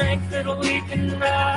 strength that we can rise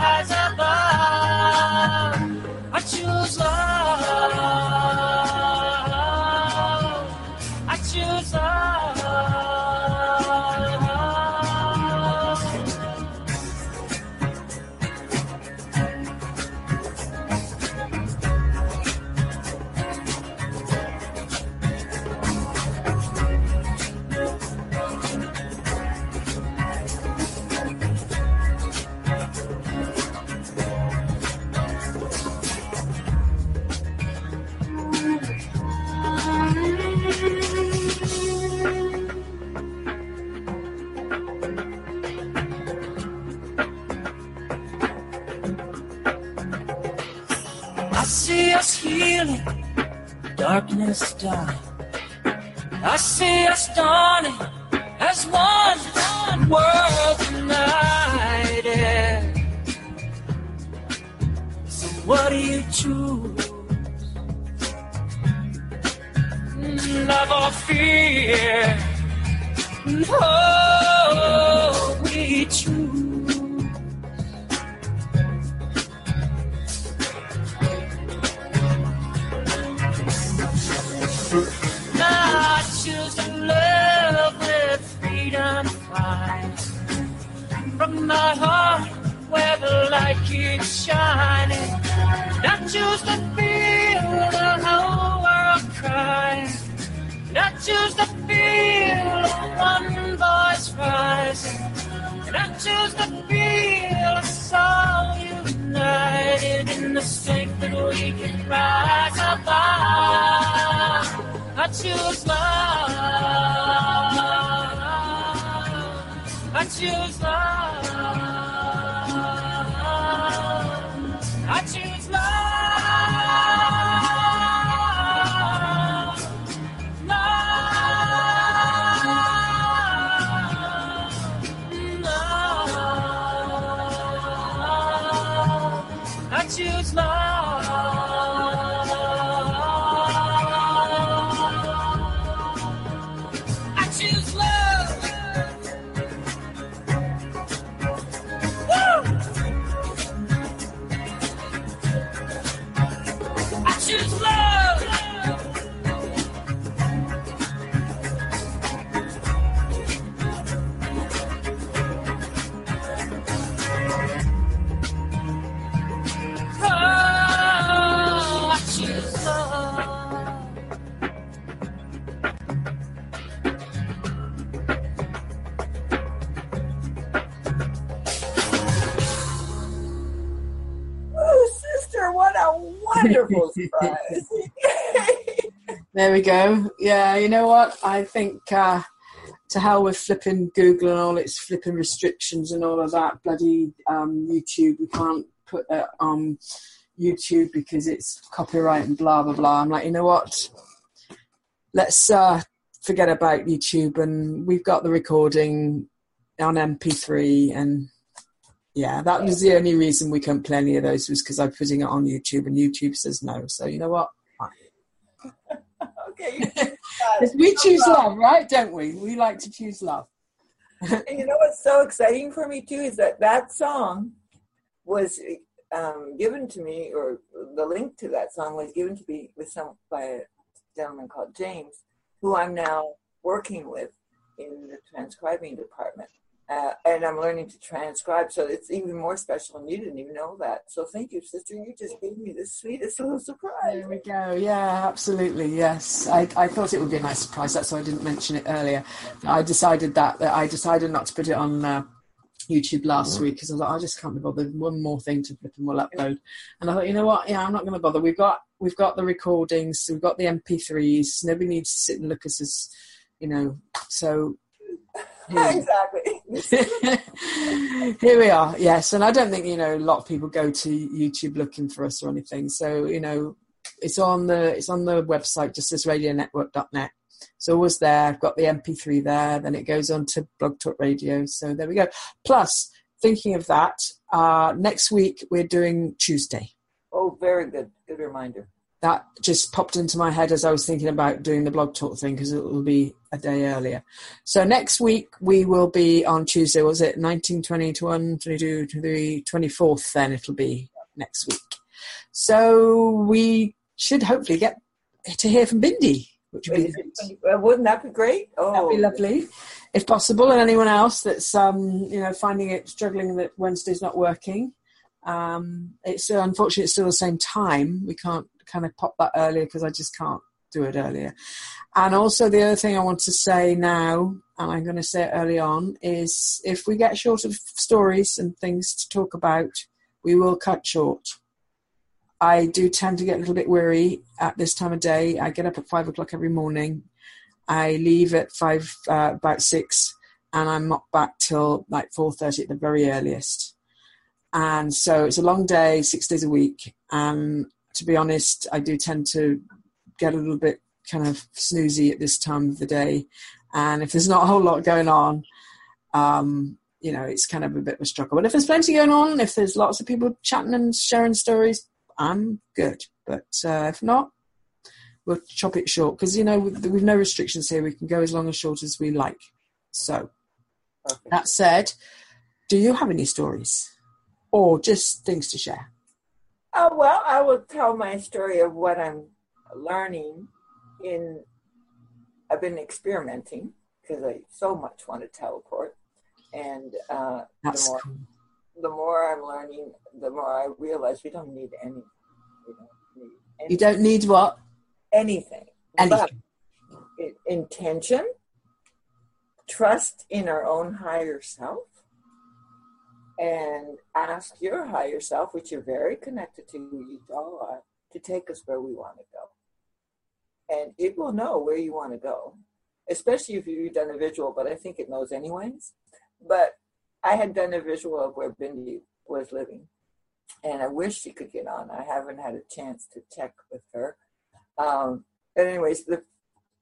wonderful surprise. there we go. Yeah, you know what? I think uh, to hell with flipping Google and all its flipping restrictions and all of that bloody um, YouTube. We can't put that on YouTube because it's copyright and blah blah blah. I'm like, you know what? Let's uh, forget about YouTube, and we've got the recording on MP3 and yeah, that was the only reason we couldn't play any of those was because I'm putting it on YouTube and YouTube says no. So you know what? okay. we choose love, right? Don't we? We like to choose love. and you know what's so exciting for me too is that that song was um, given to me, or the link to that song was given to me with some by a gentleman called James, who I'm now working with in the transcribing department. Uh, and I'm learning to transcribe, so it's even more special, and you didn't even know that. So thank you, sister. You just gave me the sweetest little surprise. There we go. Yeah, absolutely. Yes, I, I thought it would be a nice surprise. That's why I didn't mention it earlier. I decided that, that I decided not to put it on uh, YouTube last week because I thought like, I just can't be bothered. One more thing to flip and we'll upload. And I thought, you know what? Yeah, I'm not going to bother. We've got we've got the recordings, we've got the MP3s. Nobody needs to sit and look at us, you know. So exactly. Here we are, yes. And I don't think, you know, a lot of people go to YouTube looking for us or anything. So, you know, it's on the it's on the website, just as radionetwork.net. It's always there. I've got the MP3 there. Then it goes on to Blog Talk Radio. So there we go. Plus, thinking of that, uh, next week we're doing Tuesday. Oh, very good. Good reminder that just popped into my head as I was thinking about doing the blog talk thing because it will be a day earlier. So next week we will be on Tuesday, was it 19, 20, 21, 22, 23, 24th then it'll be next week. So we should hopefully get to hear from Bindi, which would be uh, Wouldn't that be great? Oh. That'd be lovely. If possible, and anyone else that's um, you know finding it struggling that Wednesday's not working. Um, it's unfortunately it's still the same time. We can't kind of pop that earlier because I just can't do it earlier. And also, the other thing I want to say now, and I'm going to say it early on, is if we get short of stories and things to talk about, we will cut short. I do tend to get a little bit weary at this time of day. I get up at five o'clock every morning. I leave at five, uh, about six, and I'm not back till like four thirty at the very earliest. And so it's a long day, six days a week. And to be honest, I do tend to get a little bit kind of snoozy at this time of the day. And if there's not a whole lot going on, um, you know, it's kind of a bit of a struggle. But if there's plenty going on, if there's lots of people chatting and sharing stories, I'm good. But uh, if not, we'll chop it short because, you know, we've no restrictions here, we can go as long or short as we like. So, Perfect. that said, do you have any stories or just things to share? Oh, well, I will tell my story of what I'm learning in. I've been experimenting because I so much want to teleport, and uh, the more cool. the more I'm learning, the more I realize we don't need any. We don't need anything. You don't need what? Anything. Anything. Intention, trust in our own higher self, and ask your higher self, which you're very connected to, you all are, to take us where we want to go. And it will know where you want to go, especially if you've done a visual, but I think it knows anyways. But I had done a visual of where Bindi was living, and I wish she could get on. I haven't had a chance to check with her. Um, but anyways, the,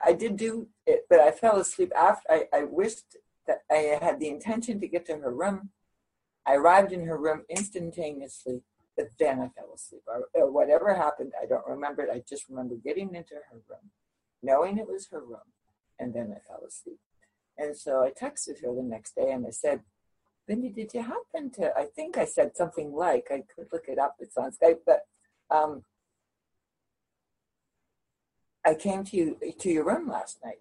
I did do it, but I fell asleep after. I, I wished that I had the intention to get to her room I arrived in her room instantaneously, but then I fell asleep. Whatever happened, I don't remember it. I just remember getting into her room, knowing it was her room, and then I fell asleep. And so I texted her the next day and I said, Bindi, did you happen to? I think I said something like, I could look it up, it's on Skype, but um, I came to you to your room last night.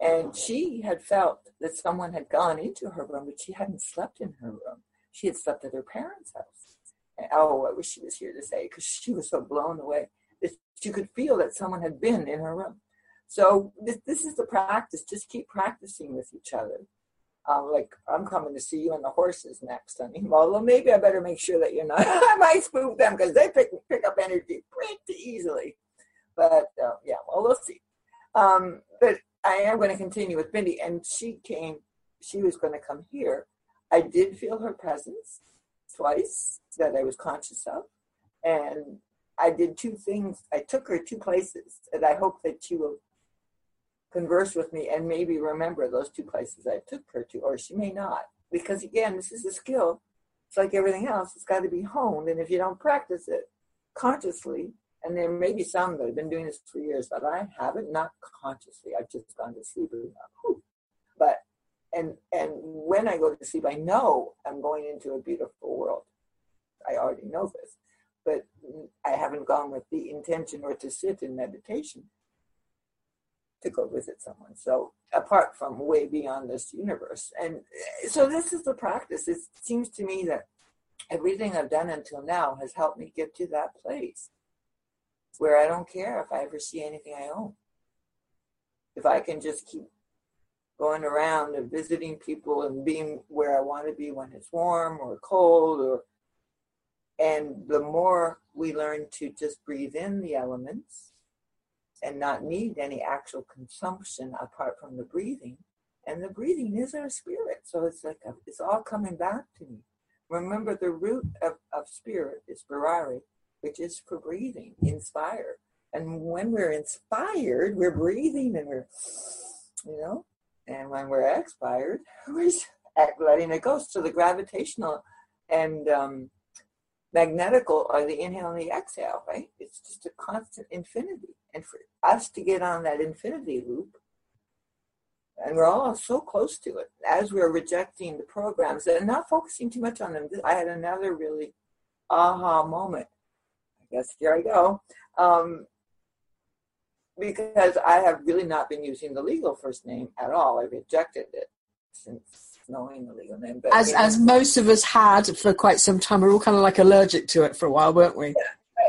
And she had felt that someone had gone into her room, but she hadn't slept in her room. She had slept at her parents' house. Oh, I wish she was here to say because she was so blown away that she could feel that someone had been in her room. So this, this is the practice. Just keep practicing with each other. um, like I'm coming to see you and the horses next, honey. Although maybe I better make sure that you're not. I might spook them because they pick pick up energy pretty easily. But uh, yeah, well, we'll see. Um, but I am going to continue with Bindi, and she came. She was going to come here. I did feel her presence twice that I was conscious of, and I did two things. I took her two places, and I hope that she will converse with me and maybe remember those two places I took her to, or she may not. Because again, this is a skill. It's like everything else, it's got to be honed. And if you don't practice it consciously, and there may be some that have been doing this for years, but I haven't, not consciously. I've just gone to sleep. But and and when I go to sleep, I know I'm going into a beautiful world. I already know this, but I haven't gone with the intention or to sit in meditation to go visit someone. So apart from way beyond this universe. And so this is the practice. It seems to me that everything I've done until now has helped me get to that place where I don't care if I ever see anything I own. If I can just keep going around and visiting people and being where I want to be when it's warm or cold or and the more we learn to just breathe in the elements and not need any actual consumption apart from the breathing. And the breathing is our spirit. So it's like a, it's all coming back to me. Remember, the root of, of spirit is Barari, which is for breathing, inspire. And when we're inspired, we're breathing and we're, you know, and when we're expired, we're letting it go. So the gravitational and um, magnetical are the inhale and the exhale, right? It's just a constant infinity. And for us to get on that infinity loop, and we're all so close to it as we're rejecting the programs and not focusing too much on them. I had another really aha moment. I guess here I go. Um, because I have really not been using the legal first name at all. I rejected it since knowing the legal name. But, as, as most of us had for quite some time, we are all kind of like allergic to it for a while, weren't we? Yeah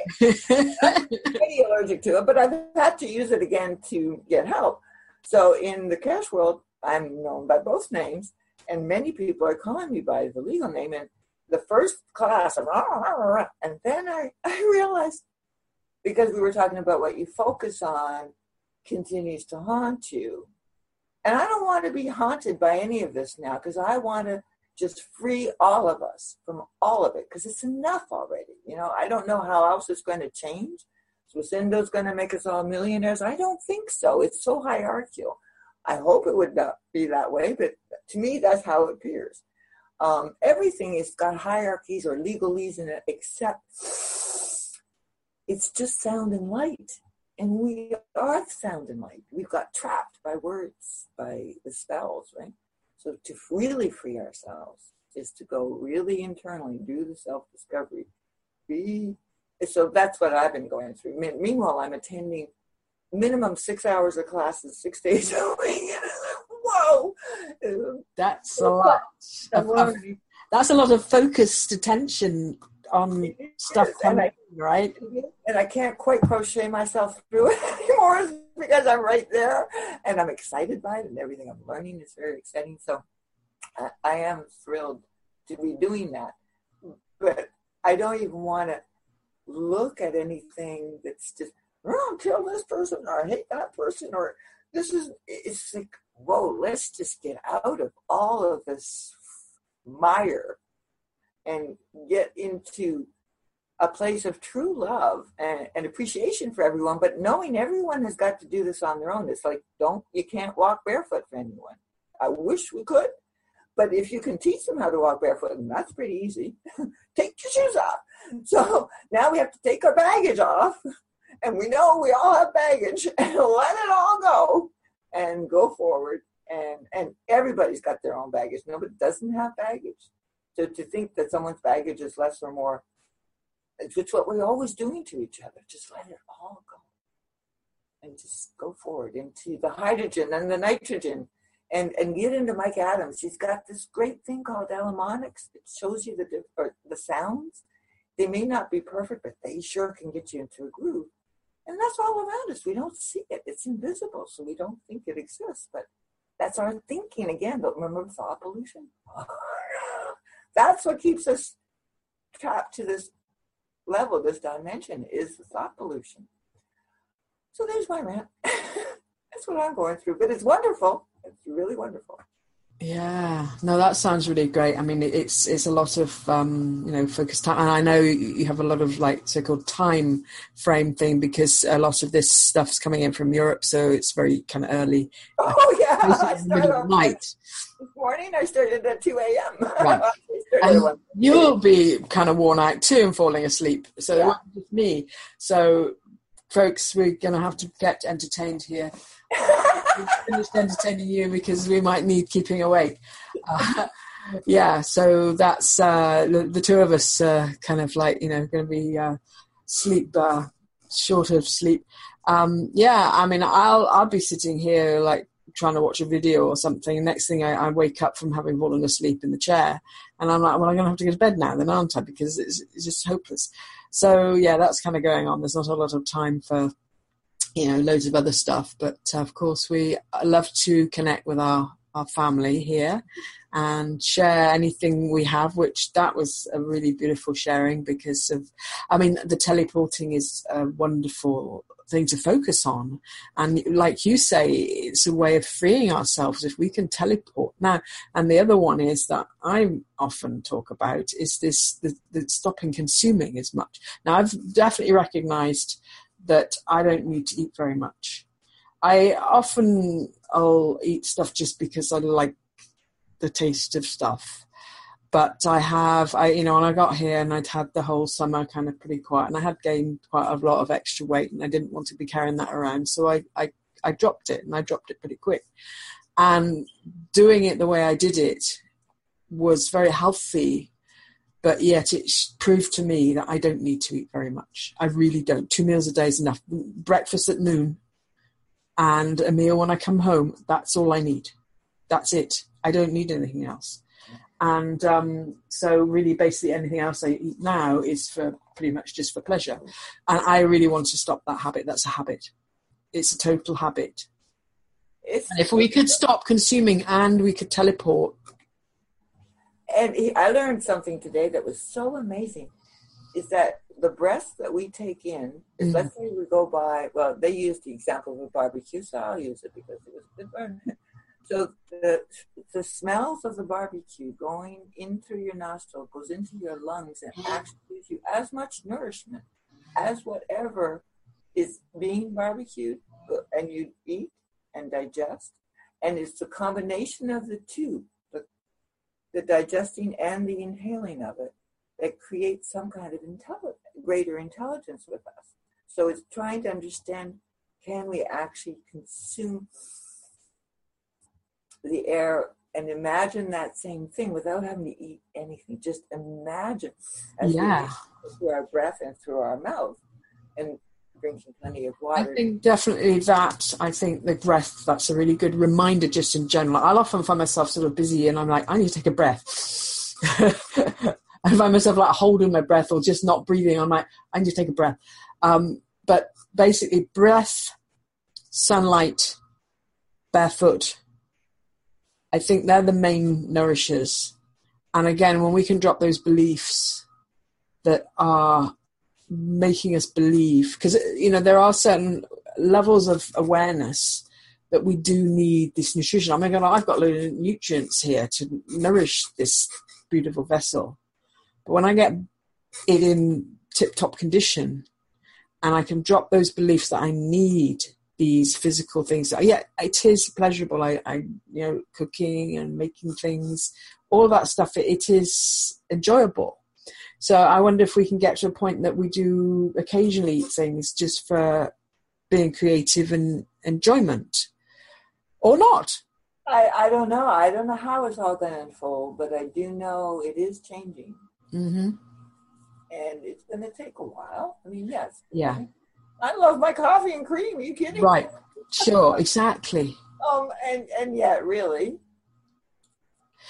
I'm pretty allergic to it, but I've had to use it again to get help. So in the cash world, I'm known by both names, and many people are calling me by the legal name. And the first class, and then I, I realized because we were talking about what you focus on continues to haunt you. And I don't want to be haunted by any of this now because I want to just free all of us from all of it because it's enough already. You know, I don't know how else it's going to change. Swissindo's going to make us all millionaires. I don't think so. It's so hierarchical. I hope it would not be that way, but to me, that's how it appears. Um, everything has got hierarchies or legalese in it, except it's just sound and light. And we are sound and light. We've got trapped by words, by the spells, right? So to really free ourselves is to go really internally, do the self-discovery. Be so that's what I've been going through. Meanwhile, I'm attending minimum six hours of classes, six days a week. Whoa, that's a lot. Of, of, that's a lot of focused attention Um, on stuff coming, right? And I can't quite crochet myself through it anymore because I'm right there and I'm excited by it and everything I'm learning is very exciting. So I, I am thrilled to be doing that. But I don't even want to look at anything that's just, oh, kill this person or I hate that person or this is, it's like, whoa, let's just get out of all of this mire and get into a place of true love and, and, appreciation for everyone, but knowing everyone has got to do this on their own. It's like, don't, you can't walk barefoot for anyone. I wish we could, but if you can teach them how to walk barefoot, and that's pretty easy, take your shoes off. So now we have to take our baggage off, and we know we all have baggage, and let it all go and go forward. And, and everybody's got their own baggage. Nobody doesn't have baggage. So to think that someone's baggage is less or more it's what we're always doing to each other. Just let it all go. And just go forward into the hydrogen and the nitrogen and, and get into Mike Adams. He's got this great thing called Elemonics. It shows you the, or the sounds. They may not be perfect, but they sure can get you into a groove. And that's all around us. We don't see it. It's invisible, so we don't think it exists. But That's our thinking again. But remember thought pollution? That's what keeps us trapped to this level, this dimension, is the thought pollution. So there's my rant. That's what I'm going through. But it's wonderful. It's really wonderful. Yeah, no, that sounds really great. I mean, it's it's a lot of um, you know focused time, and I know you have a lot of like so-called time frame thing because a lot of this stuff's coming in from Europe, so it's very kind of early. Oh yeah, I middle of night. This morning I started at two a.m. Right. and you'll be kind of worn out too and falling asleep. So yeah. it won't just me. So, folks, we're going to have to get entertained here We've finished entertaining you because we might need keeping awake. Uh, yeah, so that's uh, the, the, two of us uh, kind of like, you know, going to be uh, sleep, uh, short of sleep. Um, yeah, I mean, I'll, I'll be sitting here like trying to watch a video or something. Next thing I, I, wake up from having fallen asleep in the chair, and I'm like, well, I'm going to have to go to bed now, then, aren't I? Because it's, it's just hopeless. So yeah, that's kind of going on. There's not a lot of time for you know, loads of other stuff. But uh, of course, we love to connect with our, our family here and share anything we have, which that was a really beautiful sharing because of, I mean, the teleporting is a wonderful thing to focus on. And like you say, it's a way of freeing ourselves if we can teleport. Now, and the other one is that I often talk about is this the, the stopping consuming as much. Now, I've definitely recognized that I don't need to eat very much. I often I'll eat stuff just because I like the taste of stuff. But I have, I you know, when I got here and I'd had the whole summer kind of pretty quiet, and I had gained quite a lot of extra weight, and I didn't want to be carrying that around, so I I, I dropped it, and I dropped it pretty quick. And doing it the way I did it was very healthy but yet it proved to me that I don't need to eat very much. I really don't. Two meals a day is enough. Breakfast at noon and a meal when I come home, that's all I need. That's it. I don't need anything else. And um, so, really, basically, anything else I eat now is for pretty much just for pleasure. And I really want to stop that habit. That's a habit. It's a total habit. If, if we could stop consuming and we could teleport, and he, I learned something today that was so amazing. Is that the breath that we take in? Mm-hmm. let's say we go by. Well, they used the example of a barbecue, so I'll use it because it was good burn. So the the smells of the barbecue going in through your nostril goes into your lungs and actually gives you as much nourishment as whatever is being barbecued and you eat and digest. And it's the combination of the two the, the digesting and the inhaling of it that creates some kind of intelligence, greater intelligence with us. So it's trying to understand can we actually consume the air and imagine that same thing without having to eat anything. Just imagine as yeah. we through our breath and through our mouth and drinking plenty of water. I think definitely that. I think the breath, that's a really good reminder just in general. I'll often find myself sort of busy and I'm like, I need to take a breath. I find myself like holding my breath or just not breathing. I'm like, I need to take a breath. Um, but basically, breath, sunlight, barefoot, I think they're the main nourishers. And again, when we can drop those beliefs that are making us believe because you know there are certain levels of awareness that we do need this nutrition. Oh my god, I've got a loads of nutrients here to nourish this beautiful vessel. But when I get it in tip top condition and I can drop those beliefs that I need these physical things. Yeah, it is pleasurable. I, I you know, cooking and making things, all that stuff, it, it is enjoyable. So I wonder if we can get to a point that we do occasionally eat things just for being creative and enjoyment, or not. I, I don't know. I don't know how it's all going to unfold, but I do know it is changing. Mm-hmm. And it's going to take a while. I mean, yes. Yeah. I love my coffee and cream. Are you kidding? Right. Sure. exactly. Um. And and yet, really,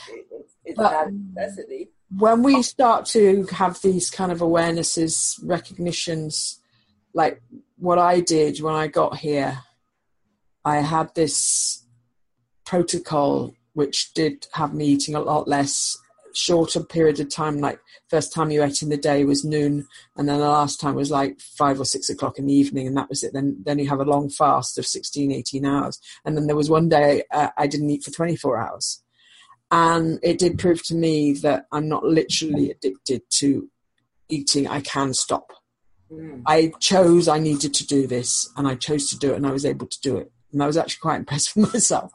it's, it's not a necessity when we start to have these kind of awarenesses, recognitions, like what I did when I got here, I had this protocol which did have me eating a lot less shorter period of time like first time you ate in the day was noon and then the last time was like five or six o'clock in the evening and that was it. Then then you have a long fast of 16 18 hours. And then there was one day uh, i didn't eat for 24 hours. And it did prove to me that i'm not literally addicted to eating. I can stop. Mm. I chose I needed to do this, and I chose to do it, and I was able to do it, and I was actually quite impressed with myself.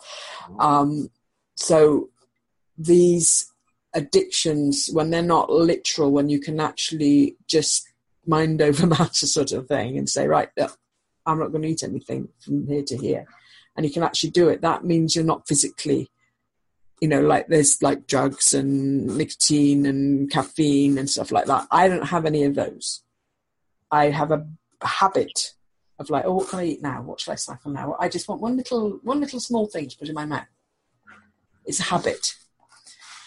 Um, so these addictions, when they're not literal, when you can actually just mind over matter sort of thing, and say, right, I'm not going to eat anything from here to here, and you can actually do it. That means you're not physically you know, like there's like drugs and nicotine and caffeine and stuff like that. I don't have any of those. I have a habit of like, oh, what can I eat now? What should I snack on now? I just want one little, one little small thing to put in my mouth. It's a habit,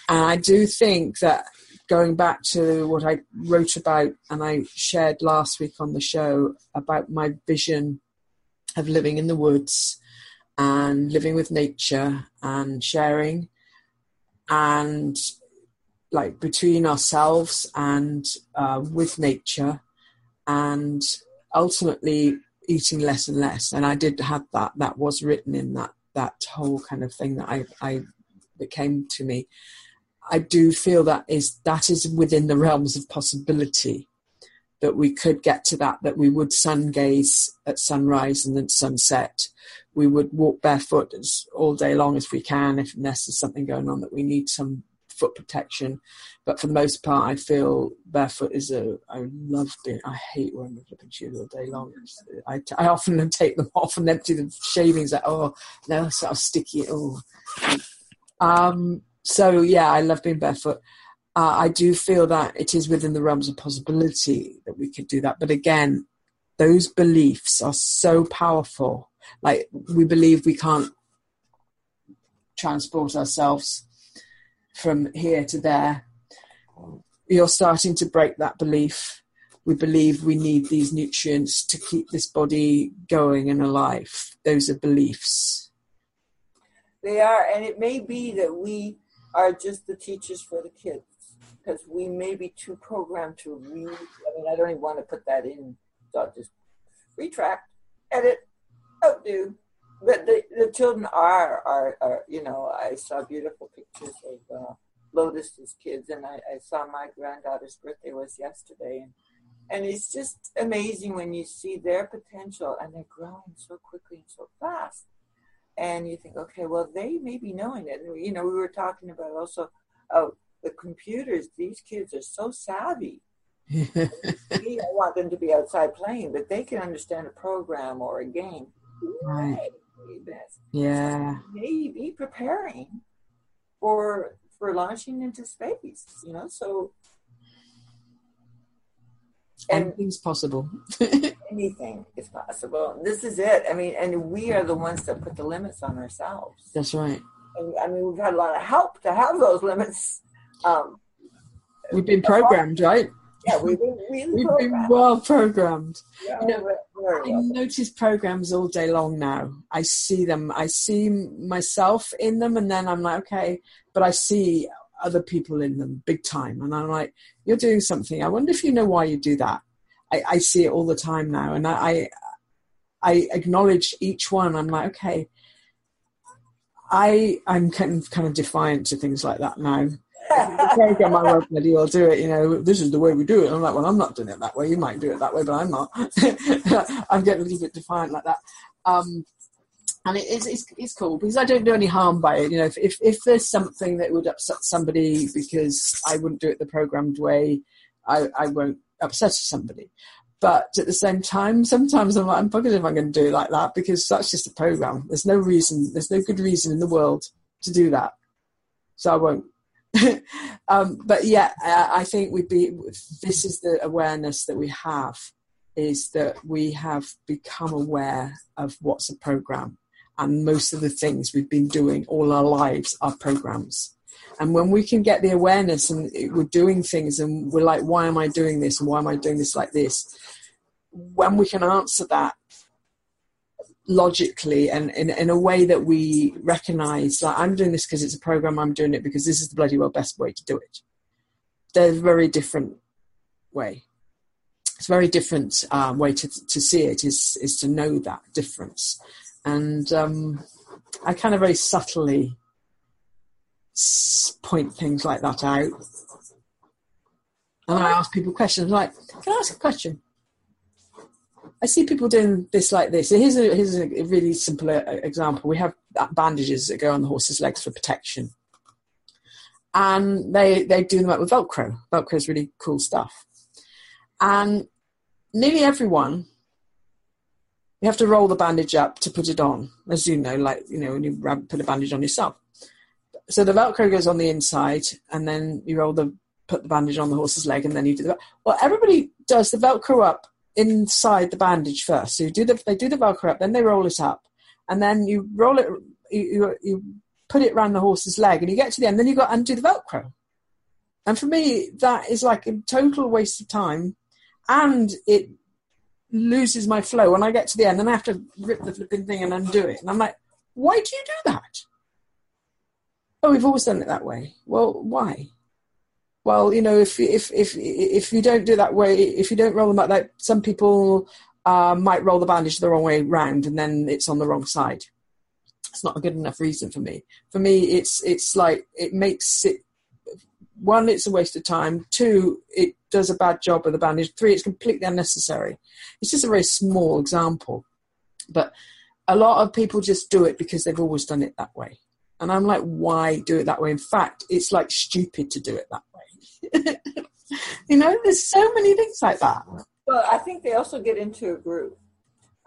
and I do think that going back to what I wrote about and I shared last week on the show about my vision of living in the woods and living with nature and sharing and like between ourselves and uh, with nature and ultimately eating less and less. And I did have that. That was written in that that whole kind of thing that I, I that came to me. I do feel that is that is within the realms of possibility that we could get to that. That we would sun gaze at sunrise and then sunset. We would walk barefoot all day long if we can, if unless there's something going on that we need some foot protection. But for the most part, I feel barefoot is a. I love being. I hate wearing my flipping shoes all day long. I, I often take them off and empty the shavings. Like oh no, of sticky. Oh. Um. So yeah, I love being barefoot. Uh, I do feel that it is within the realms of possibility that we could do that. But again, those beliefs are so powerful. Like we believe we can't transport ourselves from here to there. You're starting to break that belief. We believe we need these nutrients to keep this body going and alive. Those are beliefs. They are, and it may be that we are just the teachers for the kids because we may be too programmed to read. I mean, I don't even want to put that in, so I'll just retract, edit, outdo. But the, the children are, are, are, you know, I saw beautiful pictures of uh, Lotus's kids, and I, I saw my granddaughter's birthday was yesterday, and and it's just amazing when you see their potential and they're growing so quickly and so fast. And you think, okay, well, they may be knowing it. And, you know, we were talking about also oh, the computers. These kids are so savvy. Me, I want them to be outside playing, but they can understand a program or a game. Right. Yeah. Maybe preparing for for launching into space. You know, so and Anything's possible. anything is possible. This is it. I mean, and we are the ones that put the limits on ourselves. That's right. And, I mean, we've had a lot of help to have those limits. Um, We've been programmed, right? yeah, we've been really We've been well programmed. Yeah, you know, we're- we're I well- notice programs all day long now. I see them. I see myself in them, and then I'm like, okay, but I see other people in them big time, and I'm like, you're doing something. I wonder if you know why you do that. I, I see it all the time now, and I, I, I acknowledge each one. I'm like, okay, I, I'm kind of, kind of defiant to things like that now. the program my work ready well do it. You know, this is the way we do it. And I'm like, well, I'm not doing it that way. You might do it that way, but I'm not. I'm getting a little bit defiant like that. Um, and it is it's, it's cool because I don't do any harm by it. You know, if, if if there's something that would upset somebody because I wouldn't do it the programmed way, I, I won't upset somebody. But at the same time, sometimes I'm like, I'm buggered if I'm going to do it like that because that's just a program. There's no reason, there's no good reason in the world to do that. So I won't. um, but yeah, uh, I think we be. This is the awareness that we have, is that we have become aware of what's a program, and most of the things we've been doing all our lives are programs. And when we can get the awareness and we're doing things, and we're like, why am I doing this, and why am I doing this like this? When we can answer that, logically and in, a way that we recognize like i'm doing this because it's a program i'm doing it because this is the bloody well best way to do it there's a very different way it's a very different um, way to, to see it is is to know that difference and um, i kind of very subtly point things like that out and i ask people questions like can i ask a question I see people doing this like this. Here's a, here's a really simple uh, example. We have bandages that go on the horse's legs for protection. And they, they do them up with Velcro. Velcro is really cool stuff. And nearly everyone, you have to roll the bandage up to put it on, as you know, like, you know, when you put a bandage on yourself. So the Velcro goes on the inside, and then you roll the, put the bandage on the horse's leg, and then you do the, well, everybody does the Velcro up inside the bandage first. So you do the they do the velcro up, then they roll it up, and then you roll it. You, you, put it around the horse's leg, and you get to the end. Then you got undo the velcro. And for me, that is like a total waste of time, and it loses my flow when I get to the end. and I have to rip the flipping thing and undo it. And I'm like, why do you do that? Oh, we've always done it that way. Well, why? well, you know, if if if if you don't do that way, if you don't roll them up, like some people uh, might roll the bandage the wrong way round, and then it's on the wrong side. It's not a good enough reason for me. For me, it's it's like it makes it one, it's a waste of time. Two, it does a bad job of the bandage. Three, it's completely unnecessary. It's just a very small example, but a lot of people just do it because they've always done it that way. And I'm like, why do it that way? In fact, it's like stupid to do it that way. you know, there's so many things like that. Well, I think they also get into a group.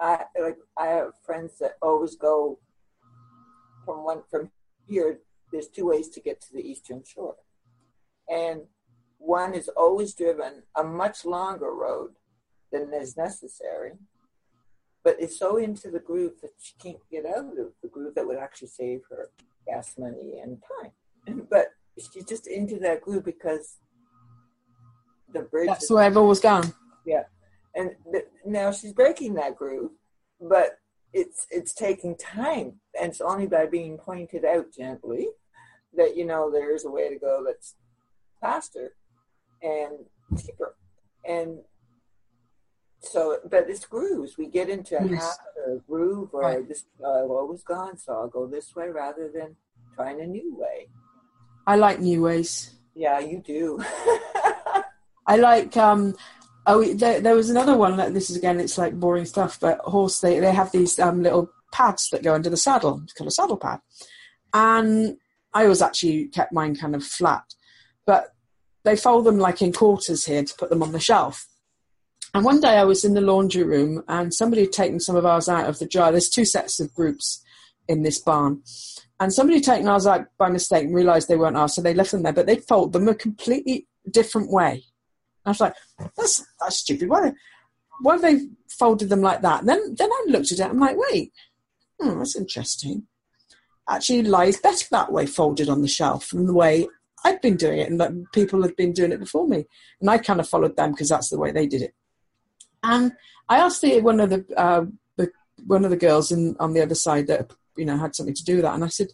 I like I have friends that always go from one from here. There's two ways to get to the eastern shore, and one is always driven a much longer road than is necessary, but is so into the groove that she can't get out of the groove that would actually save her gas money and time. But she's just into that groove because the bridge. That's where I've always gone. Yeah, and the, now she's breaking that groove, but it's it's taking time, and it's only by being pointed out gently that you know there's a way to go that's faster and cheaper, and so but it's grooves. We get into a yes. habit groove, or right. this uh, I've always gone, so I'll go this way rather than trying a new way. I like new ways. Yeah, you do. I like um oh there, there was another one that this is again it's like boring stuff but horse they they have these um little pads that go under the saddle it's called a saddle pad and I always actually kept mine kind of flat but they fold them like in quarters here to put them on the shelf and one day I was in the laundry room and somebody had taken some of ours out of the dryer. There's two sets of groups in this barn. And somebody had taken ours out by mistake and realised they weren't ours, so they left them there. But they'd fold them a completely different way. I was like, that's that's stupid. Why, why have they folded them like that? And then then I looked at it. I'm like, wait, hmm, that's interesting. Actually, lies better that way, folded on the shelf, than the way I'd been doing it, and that people had been doing it before me. And I kind of followed them because that's the way they did it. And I asked the, one of the, uh, the one of the girls in, on the other side that you know had something to do with that, and I said,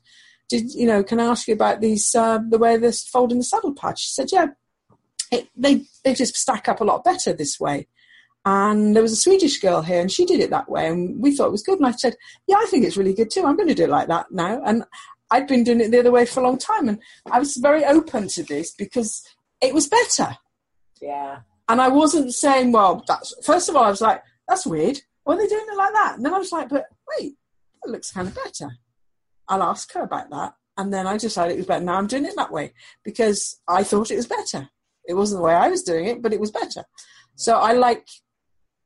"Did you know? Can I ask you about these uh, the way they're folding the saddle pad?" She said, "Yeah, it, they they just stack up a lot better this way. And there was a Swedish girl here, and she did it that way, and we thought it was good. And I said, "Yeah, I think it's really good too. I'm going to do it like that now." And I'd been doing it the other way for a long time, and I was very open to this because it was better. Yeah. And I wasn't saying, "Well, that's." First of all, I was like, "That's weird. Why are they doing it like that?" And then I was like, "But wait, that looks kind of better." I'll ask her about that. And then I decided it was better. Now I'm doing it that way because I thought it was better. It wasn't the way I was doing it, but it was better. So I like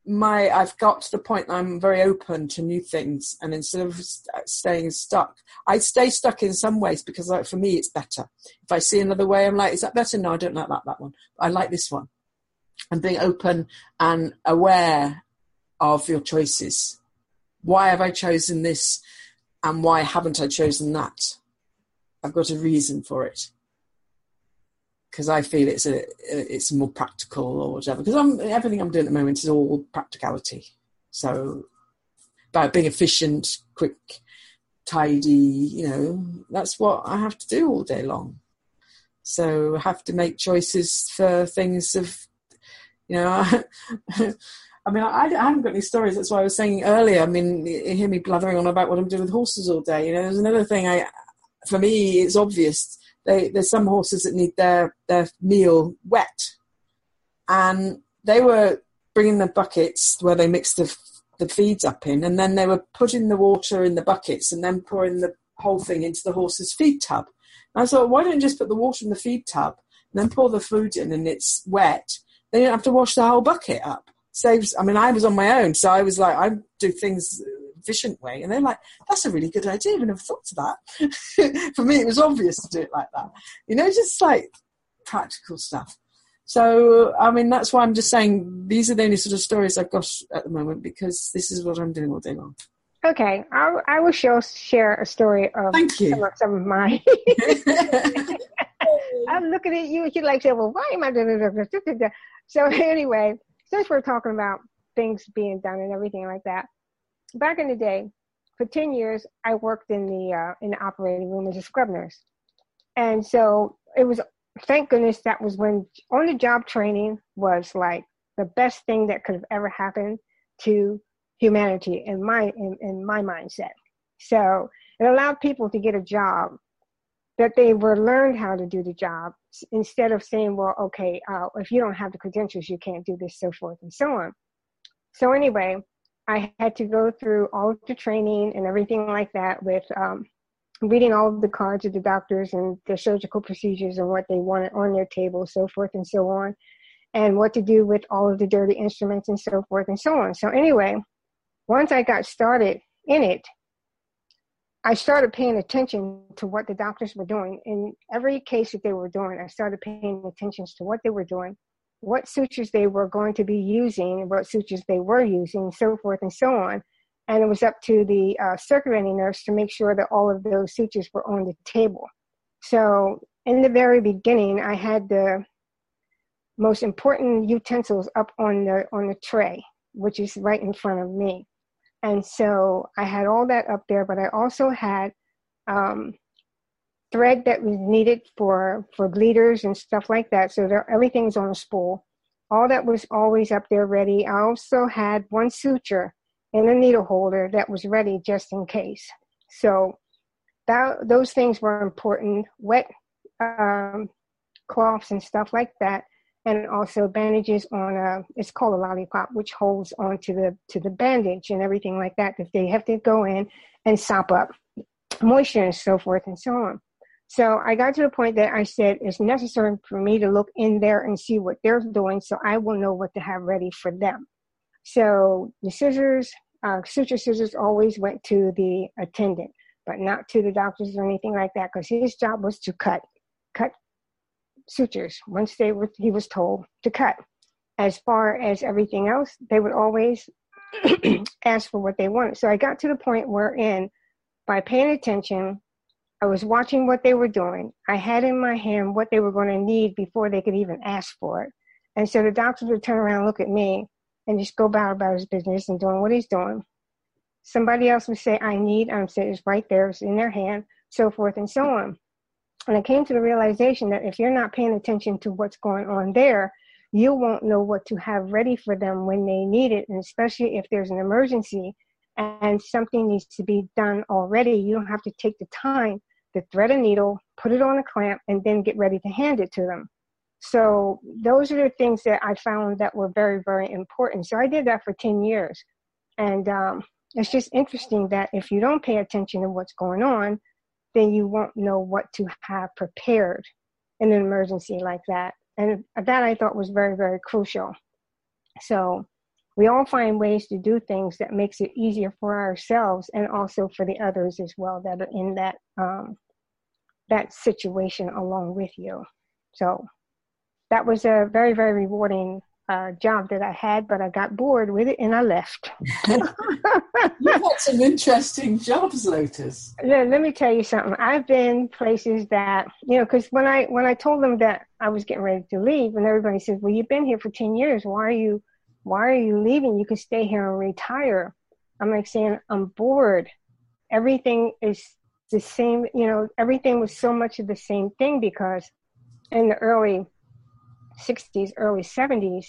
my I've got to the point that I'm very open to new things, and instead of uh, staying stuck, I stay stuck in some ways because like, for me it's better. If I see another way, I'm like, is that better? No, I don't like that that one. I like this one. And being open and aware of your choices. Why have I chosen this, and why haven't I chosen that? I've got a reason for it because I feel it's a it's more practical or whatever. Because I'm everything I'm doing at the moment is all practicality. So about being efficient, quick, tidy. You know, that's what I have to do all day long. So I have to make choices for things of, you know. I mean, I, I, haven't got any stories. That's why I was saying earlier. I mean, you hear me blathering on about what I'm doing with horses all day. You know, there's another thing. I, for me, it's obvious. They, there's some horses that need their their meal wet, and they were bringing the buckets where they mix the the feeds up in, and then they were putting the water in the buckets and then pouring the whole thing into the horse's feed tub. And I thought, why don't you just put the water in the feed tub and then pour the food in and it's wet? Then you don't have to wash the whole bucket up. Saves. I mean, I was on my own, so I was like, I do things efficient way, and they're like, that's a really good idea. I never thought of that. For me, it was obvious to do it like that. You know, just like practical stuff. So, I mean, that's why I'm just saying these are the only sort of stories I've got at the moment because this is what I'm doing all day long. Okay, I, I will show, share a story of Thank you. some of, some of mine. I'm looking at you, and you're like, well, why am I doing this? So, anyway, since we're talking about things being done and everything like that, back in the day, for 10 years, I worked in the, uh, in the operating room as a scrub nurse. And so it was thank goodness that was when on the job training was like the best thing that could have ever happened to humanity in my in, in my mindset so it allowed people to get a job that they were learned how to do the job instead of saying well okay uh, if you don't have the credentials you can't do this so forth and so on so anyway i had to go through all of the training and everything like that with um, reading all of the cards of the doctors and their surgical procedures and what they wanted on their table, so forth and so on, and what to do with all of the dirty instruments and so forth and so on. So, anyway, once I got started in it, I started paying attention to what the doctors were doing. In every case that they were doing, I started paying attention to what they were doing, what sutures they were going to be using, what sutures they were using, so forth and so on and it was up to the uh, circulating nurse to make sure that all of those sutures were on the table. So in the very beginning, I had the most important utensils up on the on the tray, which is right in front of me, and so I had all that up there. But I also had um, thread that was needed for for bleeders and stuff like that. So there, everything's on a spool. All that was always up there ready. I also had one suture and a needle holder that was ready just in case. So that, those things were important. Wet um, cloths and stuff like that, and also bandages on a it's called a lollipop, which holds onto the to the bandage and everything like that. If they have to go in and sop up moisture and so forth and so on. So I got to the point that I said it's necessary for me to look in there and see what they're doing so I will know what to have ready for them. So the scissors, uh, suture scissors always went to the attendant, but not to the doctors or anything like that, because his job was to cut, cut sutures once they were he was told to cut. As far as everything else, they would always ask for what they wanted. So I got to the point wherein, by paying attention, I was watching what they were doing. I had in my hand what they were going to need before they could even ask for it. And so the doctors would turn around look at me and just go about about his business and doing what he's doing. Somebody else would say, I need, I'm saying it's right there, it's in their hand, so forth and so on. And I came to the realization that if you're not paying attention to what's going on there, you won't know what to have ready for them when they need it, and especially if there's an emergency and something needs to be done already, you don't have to take the time to thread a needle, put it on a clamp, and then get ready to hand it to them. So those are the things that I found that were very, very important. So I did that for 10 years. And um, it's just interesting that if you don't pay attention to what's going on, then you won't know what to have prepared in an emergency like that. And that I thought was very, very crucial. So we all find ways to do things that makes it easier for ourselves and also for the others as well that are in that um, that situation along with you. So that was a very very rewarding uh, job that I had, but I got bored with it and I left. You've had some interesting jobs, Lotus. Let, let me tell you something. I've been places that you know, because when I when I told them that I was getting ready to leave, and everybody says, "Well, you've been here for ten years. Why are you why are you leaving? You can stay here and retire." I'm like saying, I'm bored. Everything is the same, you know, everything was so much of the same thing because in the early 60s, early 70s,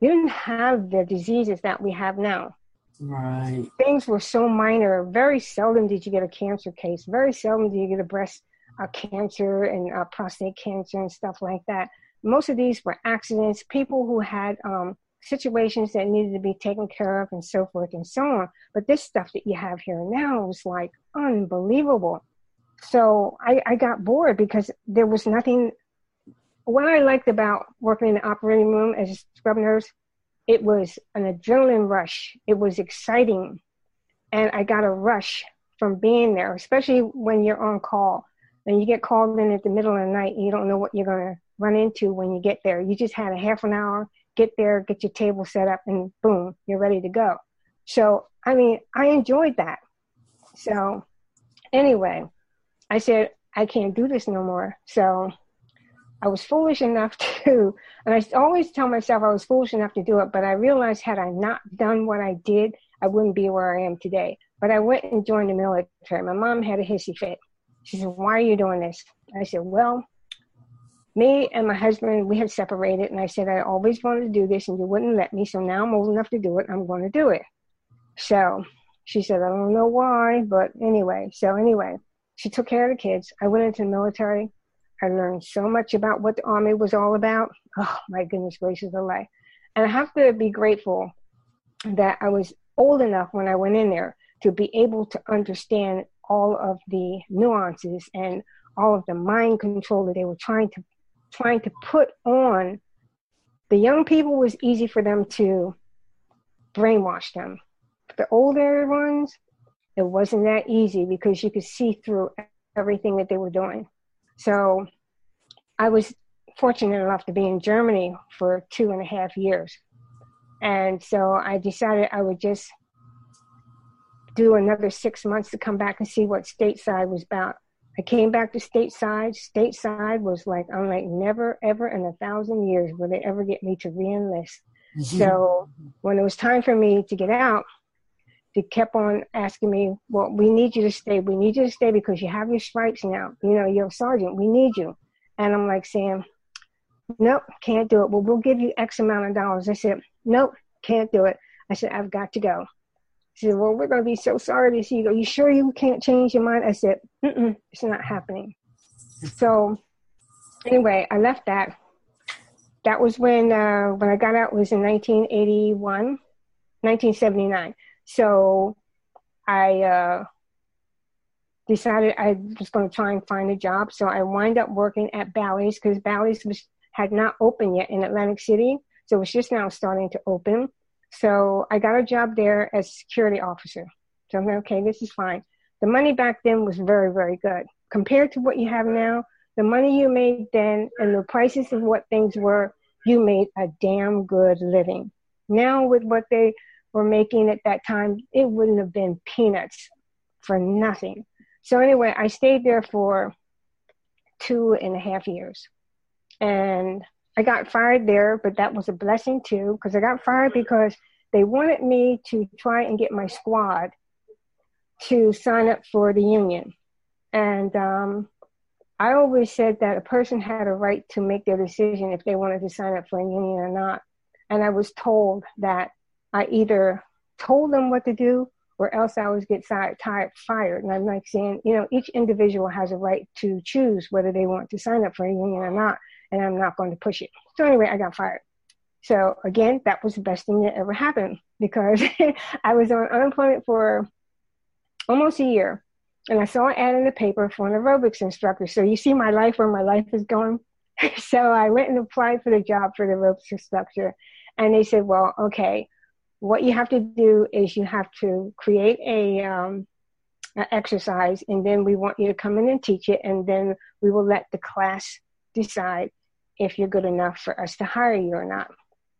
you didn't have the diseases that we have now. Right. Things were so minor. Very seldom did you get a cancer case. Very seldom did you get a breast uh, cancer and uh, prostate cancer and stuff like that. Most of these were accidents, people who had um, situations that needed to be taken care of and so forth and so on. But this stuff that you have here now was like unbelievable. So I, I got bored because there was nothing. What I liked about working in the operating room as a scrub nurse, it was an adrenaline rush. It was exciting. And I got a rush from being there, especially when you're on call and you get called in at the middle of the night and you don't know what you're going to run into when you get there. You just had a half an hour, get there, get your table set up, and boom, you're ready to go. So, I mean, I enjoyed that. So, anyway, I said, I can't do this no more. So, I was foolish enough to, and I always tell myself I was foolish enough to do it, but I realized had I not done what I did, I wouldn't be where I am today. But I went and joined the military. My mom had a hissy fit. She said, Why are you doing this? I said, Well, me and my husband, we had separated. And I said, I always wanted to do this and you wouldn't let me. So now I'm old enough to do it. I'm going to do it. So she said, I don't know why, but anyway. So anyway, she took care of the kids. I went into the military. I learned so much about what the army was all about. Oh my goodness gracious alive. And I have to be grateful that I was old enough when I went in there to be able to understand all of the nuances and all of the mind control that they were trying to trying to put on the young people was easy for them to brainwash them. The older ones, it wasn't that easy because you could see through everything that they were doing. So I was fortunate enough to be in Germany for two and a half years. And so I decided I would just do another six months to come back and see what stateside was about. I came back to stateside. Stateside was like, I'm like, never, ever in a thousand years will they ever get me to reenlist. Mm-hmm. So when it was time for me to get out, they kept on asking me, well, we need you to stay. We need you to stay because you have your stripes now. You know, you're a sergeant. We need you. And I'm like saying, nope, can't do it. Well, we'll give you X amount of dollars. I said, nope, can't do it. I said, I've got to go. She said, Well, we're going to be so sorry to see you. Are you sure you can't change your mind? I said, It's not happening. So, anyway, I left that. That was when uh, when I got out was in 1981, 1979. So, I uh, decided I was going to try and find a job. So I wind up working at Bally's because Bally's was had not opened yet in Atlantic City. So it was just now starting to open. So I got a job there as security officer. So I'm like, okay, this is fine. The money back then was very, very good. Compared to what you have now, the money you made then and the prices of what things were, you made a damn good living. Now with what they were making at that time, it wouldn't have been peanuts for nothing. So anyway, I stayed there for two and a half years. And I got fired there, but that was a blessing too, because I got fired because they wanted me to try and get my squad to sign up for the union. And um, I always said that a person had a right to make their decision if they wanted to sign up for a union or not. And I was told that I either told them what to do or else I was get tired, tired, fired. And I'm like saying, you know, each individual has a right to choose whether they want to sign up for a union or not and I'm not going to push it. So anyway, I got fired. So again, that was the best thing that ever happened because I was on unemployment for almost a year. And I saw an ad in the paper for an aerobics instructor. So you see my life where my life is going. so I went and applied for the job for the aerobics instructor. And they said, well, okay, what you have to do is you have to create a, um, an exercise and then we want you to come in and teach it and then we will let the class decide if you're good enough for us to hire you or not.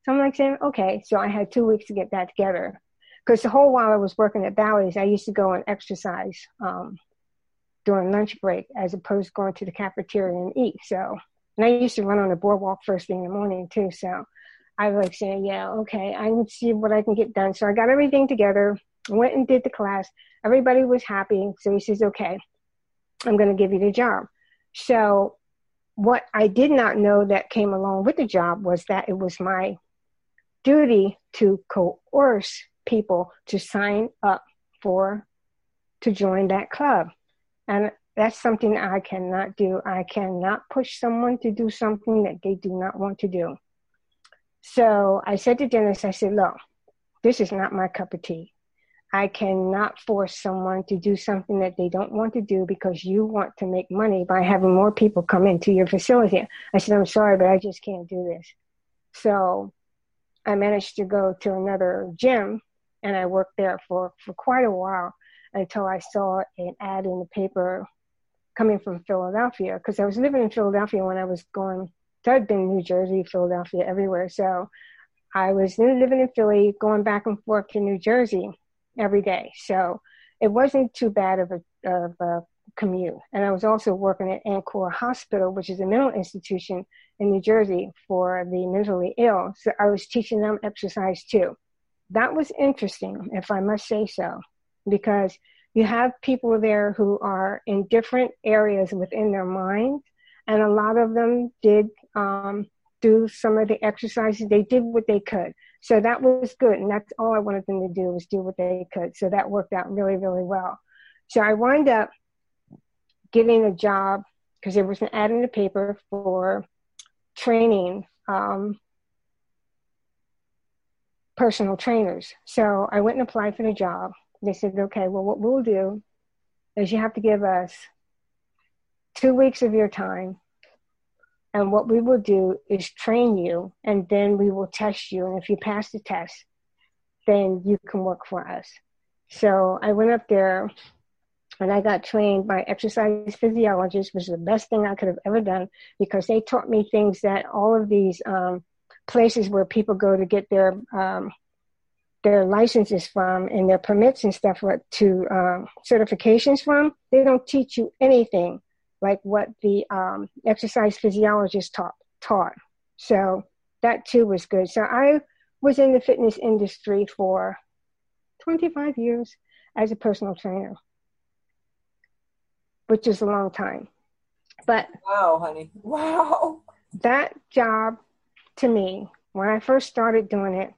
So I'm like saying, okay. So I had two weeks to get that together. Because the whole while I was working at Bally's, I used to go and exercise um, during lunch break as opposed to going to the cafeteria and eat. So, and I used to run on the boardwalk first thing in the morning too. So I was like saying, yeah, okay, I can see what I can get done. So I got everything together went and did the class. Everybody was happy. So he says, okay, I'm going to give you the job. So what I did not know that came along with the job was that it was my duty to coerce people to sign up for to join that club. And that's something I cannot do. I cannot push someone to do something that they do not want to do. So I said to Dennis, I said, look, this is not my cup of tea. I cannot force someone to do something that they don't want to do because you want to make money by having more people come into your facility. I said, I'm sorry, but I just can't do this. So I managed to go to another gym and I worked there for, for quite a while until I saw an ad in the paper coming from Philadelphia because I was living in Philadelphia when I was going. So I'd been New Jersey, Philadelphia, everywhere. So I was living in Philly, going back and forth to New Jersey every day. So it wasn't too bad of a, of a commute. And I was also working at Ancora Hospital, which is a mental institution in New Jersey for the mentally ill. So I was teaching them exercise too. That was interesting, if I must say so, because you have people there who are in different areas within their mind, and a lot of them did um, do some of the exercises. They did what they could. So that was good. And that's all I wanted them to do was do what they could. So that worked out really, really well. So I wound up getting a job because there was an ad in the paper for training um, personal trainers. So I went and applied for the job. They said, okay, well, what we'll do is you have to give us two weeks of your time and what we will do is train you, and then we will test you. And if you pass the test, then you can work for us. So I went up there and I got trained by exercise physiologists, which is the best thing I could have ever done because they taught me things that all of these um, places where people go to get their um, their licenses from and their permits and stuff to uh, certifications from, they don't teach you anything like what the um, exercise physiologist taught, taught. So that too was good. So I was in the fitness industry for 25 years as a personal trainer, which is a long time. But wow, honey, wow. That job to me, when I first started doing it,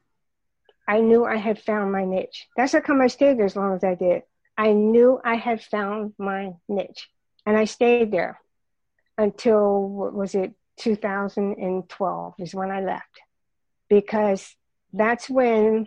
I knew I had found my niche. That's how come I stayed there as long as I did. I knew I had found my niche. And I stayed there until, what was it, 2012 is when I left. Because that's when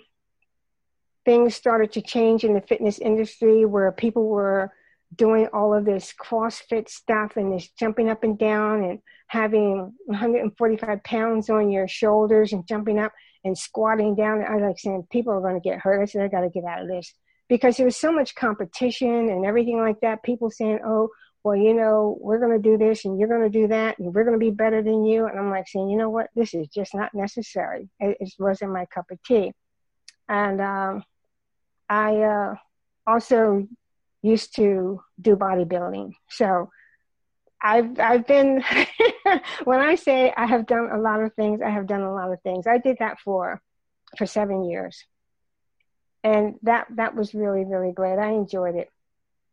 things started to change in the fitness industry where people were doing all of this CrossFit stuff and this jumping up and down and having 145 pounds on your shoulders and jumping up and squatting down. I was like saying, people are going to get hurt. I said, I got to get out of this because there was so much competition and everything like that. People saying, oh, well, you know, we're going to do this and you're going to do that and we're going to be better than you. And I'm like saying, you know what? This is just not necessary. It, it wasn't my cup of tea. And um, I uh, also used to do bodybuilding. So I've, I've been, when I say I have done a lot of things, I have done a lot of things. I did that for, for seven years. And that, that was really, really great. I enjoyed it.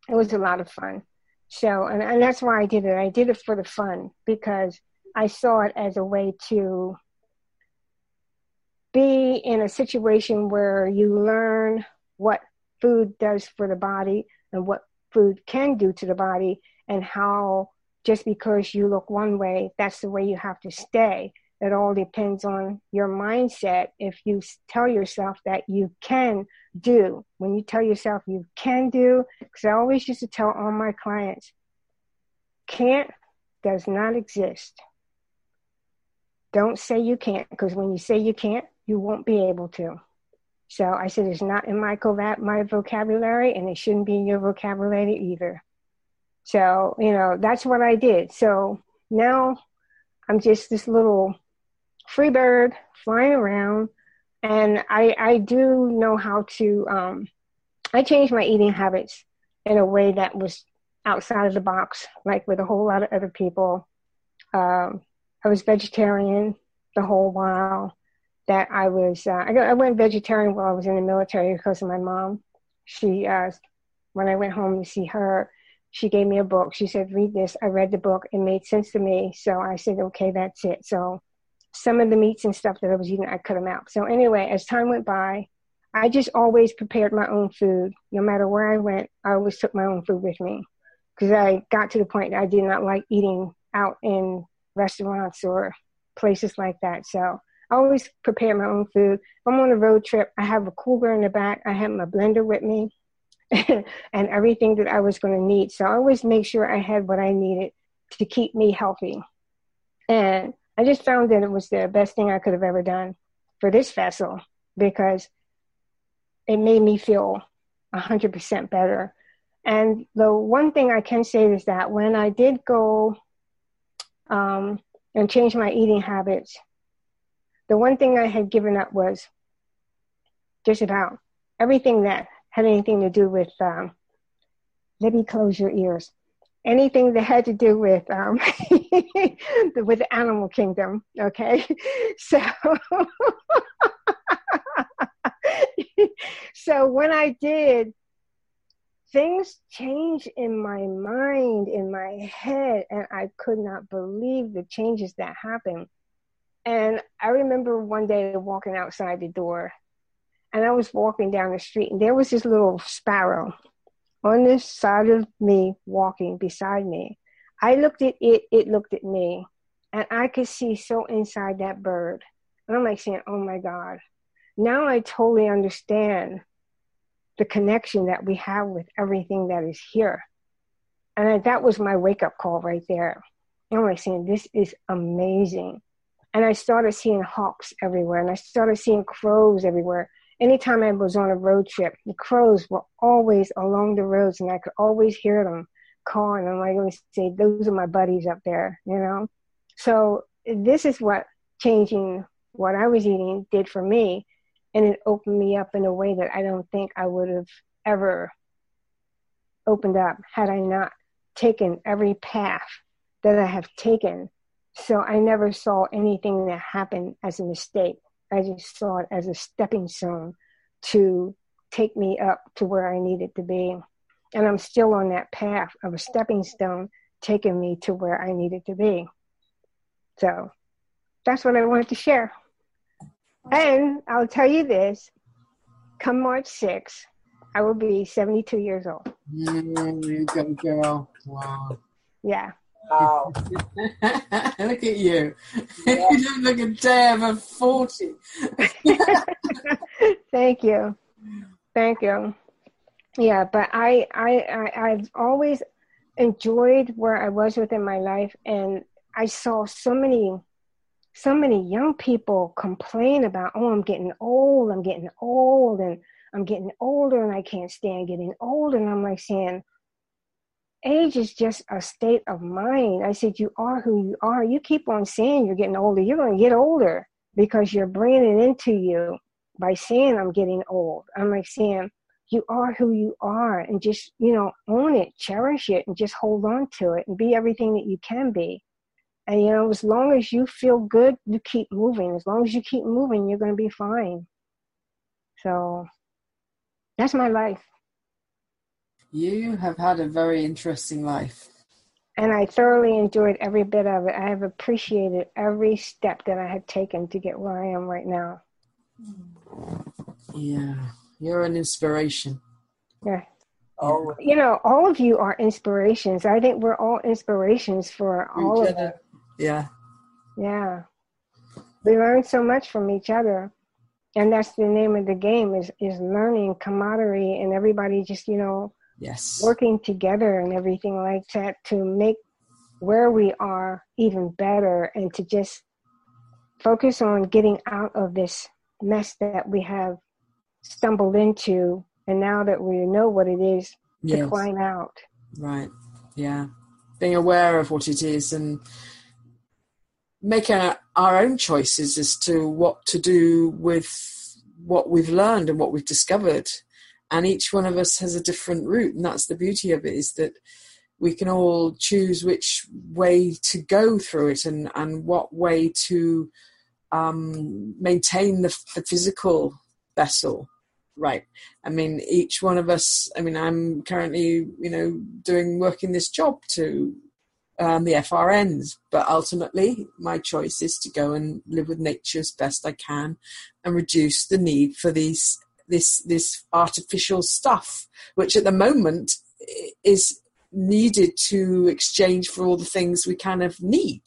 It was a lot of fun. So, and, and that's why I did it. I did it for the fun because I saw it as a way to be in a situation where you learn what food does for the body and what food can do to the body and how just because you look one way, that's the way you have to stay. It all depends on your mindset. If you tell yourself that you can do, when you tell yourself you can do, because I always used to tell all my clients, can't does not exist. Don't say you can't, because when you say you can't, you won't be able to. So I said it's not in my, my vocabulary, and it shouldn't be in your vocabulary either. So, you know, that's what I did. So now I'm just this little free bird flying around and I I do know how to um, I changed my eating habits in a way that was outside of the box, like with a whole lot of other people. Um, I was vegetarian the whole while that I was. Uh, I, got, I went vegetarian while I was in the military because of my mom. she uh, when I went home to see her, she gave me a book. She said, "Read this." I read the book. It made sense to me. So I said, "Okay, that's it." So some of the meats and stuff that I was eating, I cut them out. So anyway, as time went by, I just always prepared my own food. No matter where I went, I always took my own food with me because I got to the point that I did not like eating out in restaurants or places like that. So I always prepare my own food. If I'm on a road trip, I have a cooler in the back. I have my blender with me and everything that I was going to need. So I always make sure I had what I needed to keep me healthy. And I just found that it was the best thing I could have ever done for this vessel because it made me feel 100% better. And the one thing I can say is that when I did go um, and change my eating habits, the one thing I had given up was just about everything that had anything to do with, um, let me close your ears, anything that had to do with um, with the animal kingdom. Okay, so so when I did, things changed in my mind, in my head, and I could not believe the changes that happened. And I remember one day walking outside the door, and I was walking down the street, and there was this little sparrow on this side of me walking beside me. I looked at it, it looked at me, and I could see so inside that bird. And I'm like saying, oh my God. Now I totally understand the connection that we have with everything that is here. And I, that was my wake up call right there. And I'm like saying, this is amazing. And I started seeing hawks everywhere and I started seeing crows everywhere. Anytime I was on a road trip, the crows were always along the roads and I could always hear them And I'm going to say, those are my buddies up there, you know? So this is what changing what I was eating did for me. And it opened me up in a way that I don't think I would have ever opened up had I not taken every path that I have taken so I never saw anything that happened as a mistake. I just saw it as a stepping stone to take me up to where I needed to be. And I'm still on that path of a stepping stone taking me to where I needed to be. So that's what I wanted to share. And I'll tell you this come March 6th, I will be 72 years old. Mm, you go, girl. Wow. Yeah. Wow. look at you. Yeah. you don't look a day over 40. Thank you. Thank you. Yeah, but I, I, I, I've always enjoyed where I was within my life, and I saw so many, so many young people complain about, oh, I'm getting old, I'm getting old, and I'm getting older, and I can't stand getting older. And I'm like saying, age is just a state of mind. I said, You are who you are. You keep on saying you're getting older. You're going to get older because you're bringing it into you by saying, I'm getting old. I'm like saying, You are who you are and just, you know, own it, cherish it, and just hold on to it and be everything that you can be. And, you know, as long as you feel good, you keep moving. As long as you keep moving, you're going to be fine. So that's my life. You have had a very interesting life. And I thoroughly enjoyed every bit of it. I have appreciated every step that I have taken to get where I am right now. Yeah, you're an inspiration. Yeah. Oh, you know, all of you are inspirations. I think we're all inspirations for all of us. Yeah. Yeah. We learn so much from each other. And that's the name of the game is is learning camaraderie and everybody just, you know, yes working together and everything like that to make where we are even better and to just focus on getting out of this mess that we have stumbled into and now that we know what it is to climb out. Right. Yeah. Being aware of what it is and making our own choices as to what to do with what we've learned and what we've discovered. And each one of us has a different route. And that's the beauty of it is that we can all choose which way to go through it and, and what way to um, maintain the, the, physical vessel right. I mean, each one of us. I mean, I'm currently, you know, doing working this job to um, the FRNs, but ultimately, my choice is to go and live with nature as best I can, and reduce the need for these this this artificial stuff, which at the moment is needed to exchange for all the things we kind of need.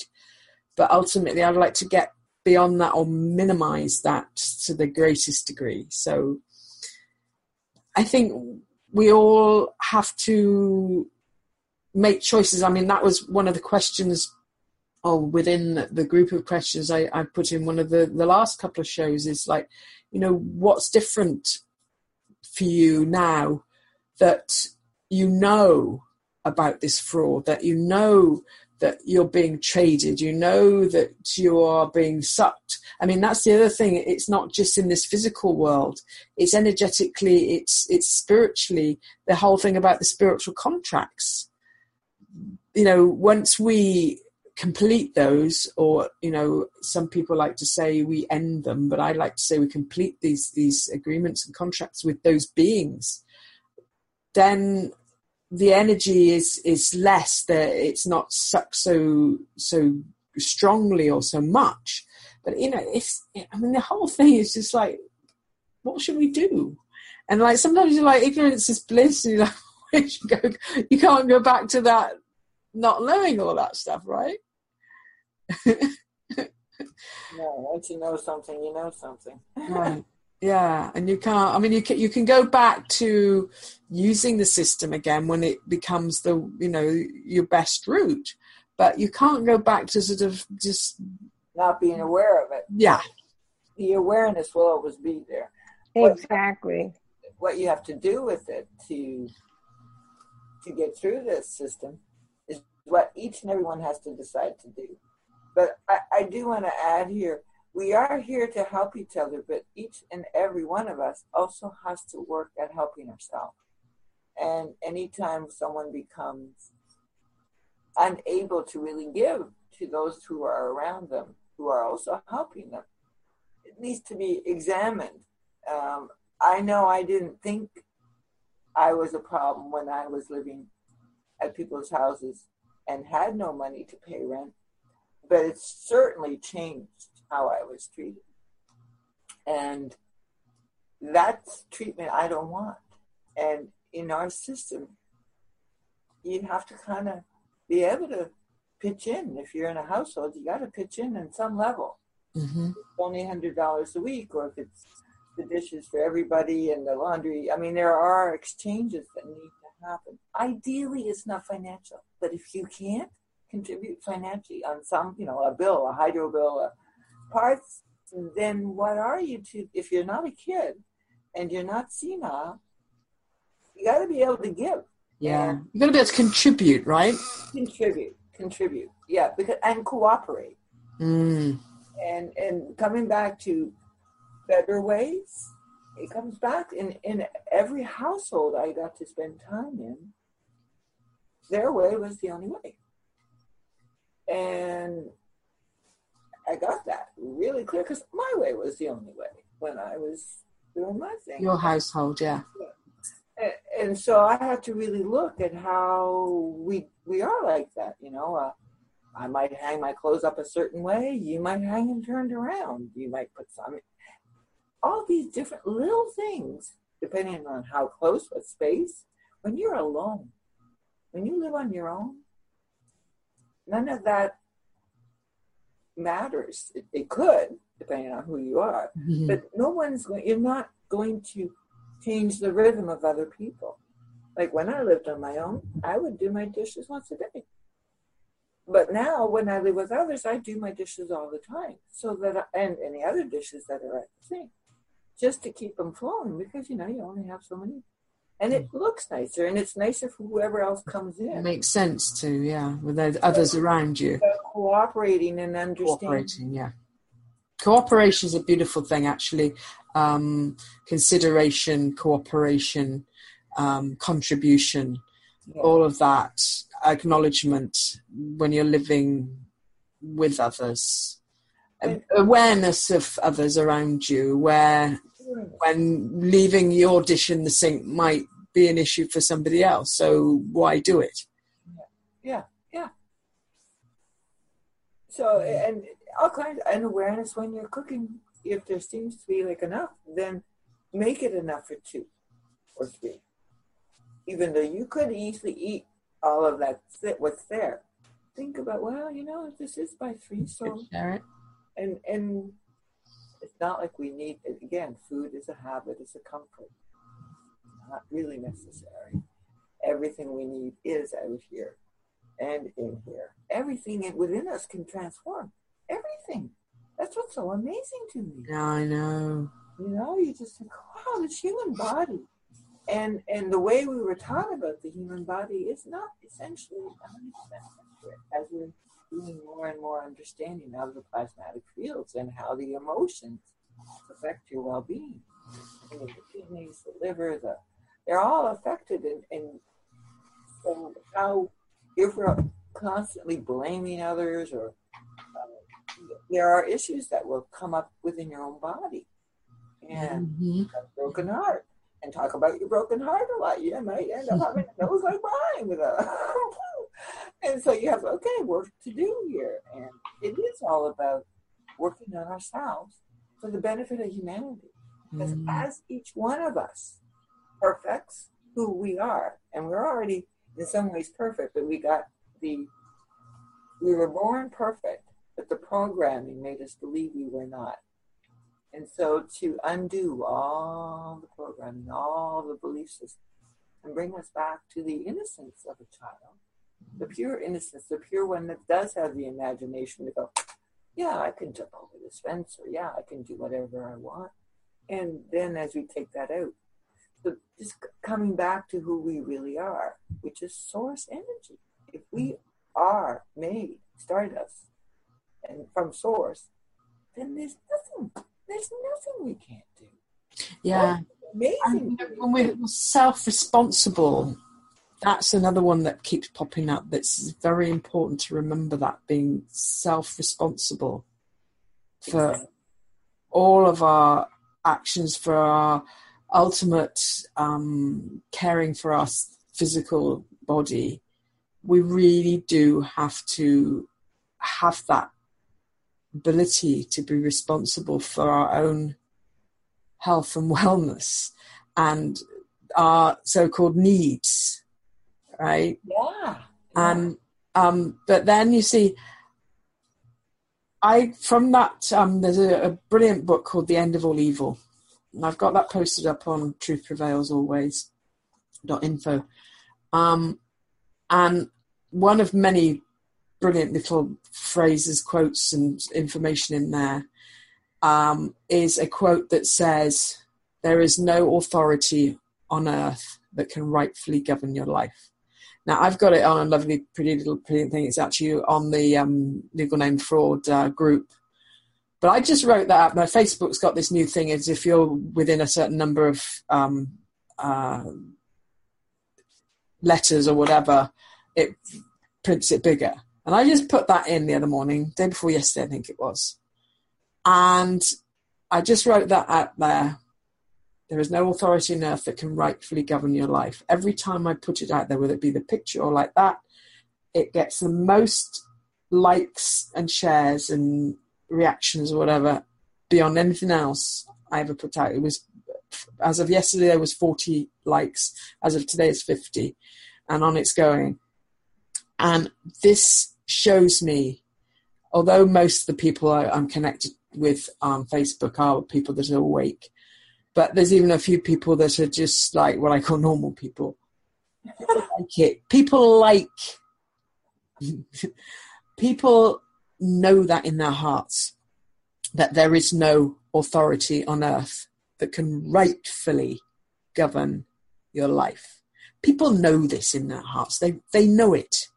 But ultimately, I'd like to get beyond that or minimize that to the greatest degree. So I think we all have to make choices. I mean, that was one of the questions oh, within the group of questions I, I put in one of the, the last couple of shows is like, you know, what's different for you now that you know about this fraud, that you know that you're being traded, you know that you are being sucked. I mean, that's the other thing. It's not just in this physical world. It's energetically, it's it's spiritually, the whole thing about the spiritual contracts. You know, once we complete those, or you know, some people like to say we end them, but I like to say we complete these these agreements and contracts with those beings, then the energy is is less that it's not sucked so so strongly or so much. But you know it's i mean the whole thing is just like what should we do? And like sometimes you're like ignorance is bliss and you're like you, go, you can't go back to that not knowing all that stuff right? No once you know something you know something. Right yeah and you can't i mean you can you can go back to using the system again when it becomes the you know your best route but you can't go back to sort of just not being aware of it. Yeah. The awareness will always be there. Exactly. what, what you have to do with it to to get through this system is what each and everyone has to decide to do. But i, I do want to add here we are here to help each other, but each and every one of us also has to work at helping ourselves. And anytime someone becomes unable to really give to those who are around them, who are also helping them, it needs to be examined. Um, I know I didn't think I was a problem when I was living at people's houses and had no money to pay rent, but it's certainly changed how I was treated. And that's treatment I don't want. And in our system, you have to kind of be able to pitch in. If you're in a household, you got to pitch in in some level. Mm-hmm. Only $100 a week, or if it's the dishes for everybody and the laundry. I mean, there are exchanges that need to happen. Ideally, it's not financial, but if you can't contribute financially on some, you know, a bill, a hydro bill, a parts, then what are you to, if you're not a kid and you're not senile, you got to be able to give. Yeah. You got to be able to contribute, right? Contribute, contribute. Yeah, because and cooperate. Mm. And and coming back to better ways, it comes back in in every household I got to spend time in. Their way was the only way. And I got that really clear because my way was the only way when I was doing my thing. Your household, yeah. And, and so I had to really look at how we we are like that. You know, uh, I might hang my clothes up a certain way. You might hang them turned around. You might put some. All these different little things, depending on how close, what space. When you're alone, when you live on your own, none of that matters. It, it could, depending on who you are, Mhm. but no one's going. You're not going to change the rhythm of other people. Like when I lived on my own, I would do my dishes once a day. But now, when I live with others, I do my dishes all the time, so that I, and any other dishes that are at the sink, just to keep them flowing. Because you know you only have so many, and it looks nicer, and it's nicer for whoever else comes It in. makes sense to, yeah, with the others around you. Cooperating and understanding. Cooperating, yeah. Cooperation is a beautiful thing, actually. Um, consideration, cooperation, um, contribution, Yeah. all of that, acknowledgement when you're living with others, And- awareness of others around you, where when leaving your dish in the sink might be an issue for somebody else. So why do it? Yeah, yeah. So and all kinds and awareness when you're cooking. If there seems to be like enough, then make it enough for two or three. Even though you could easily eat all of that what's there. Think about well, you know, this is by three, so and and it's not like we need it. again. Food is a habit; it's a comfort, not really necessary. Everything we need is out here and in here. Everything within us can transform. Everything. That's what's so amazing to me. Yeah, I know. You know, you just think, wow, this human body. And and the way we were taught about the human body is not essentially 100% accurate as we're doing more and more understanding of the plasmatic fields and how the emotions affect your well-being. I mean, the kidneys, the liver, the they're all affected and, and so how if we're constantly blaming others or uh, there are issues that will come up within your own body and Mhm. a broken heart and talk about your broken heart a lot. You might end up having a nose like mine with a and so you have okay work to do here. And it is all about working on ourselves for the benefit of humanity. Because Mhm. as each one of us perfects who we are, and we're already in some ways perfect, but we got the we were born perfect, but the programming made us believe we were not. And so to undo all the programming, all the belief systems, and bring us back to the innocence of a child, the pure innocence, the pure one that does have the imagination to go, yeah, I can jump over this fence, or yeah, I can do whatever I want. And then as we take that out, so just coming back to who we really are, which is source energy. If we mm-hmm. are made, stardust, and from source, then there's nothing, there's nothing we can't do. Yeah. Amazing. And when we're self-responsible, that's another one that keeps popping up. That's very important to remember that being self-responsible for all of our actions, for our ultimate um, caring for our physical body. We really do have to have that ability to be responsible for our own health and wellness and our so-called needs, right? Yeah. And um, but then you see, I from that um, there's a, a brilliant book called The End of All Evil, and I've got that posted up on Truth Prevails Always dot info, um, and one of many brilliant little phrases, quotes, and information in there um, is a quote that says, "There is no authority on earth that can rightfully govern your life." Now, I've got it on a lovely, pretty little pretty thing. It's actually on the um, legal name fraud uh, group. But I just wrote that up. Now, Facebook's got this new thing: is if you're within a certain number of um, uh, letters or whatever, it prints it bigger. And I just put that in the other morning, day before yesterday, I think it was. And I just wrote that out there. There is no authority on earth that can rightfully govern your life. Every time I put it out there, whether it be the picture or like that, it gets the most likes and shares and reactions or whatever beyond anything else I ever put out. It was, as of yesterday, there was 40 likes. As of today, it's 50. And on it's going. And this shows me, although most of the people I, I'm connected with on Facebook are people that are awake, but there's even a few people that are just like what I call normal people. People like it. People like. people know that in their hearts that there is no authority on earth that can rightfully govern your life. People know this in their hearts. They they know it.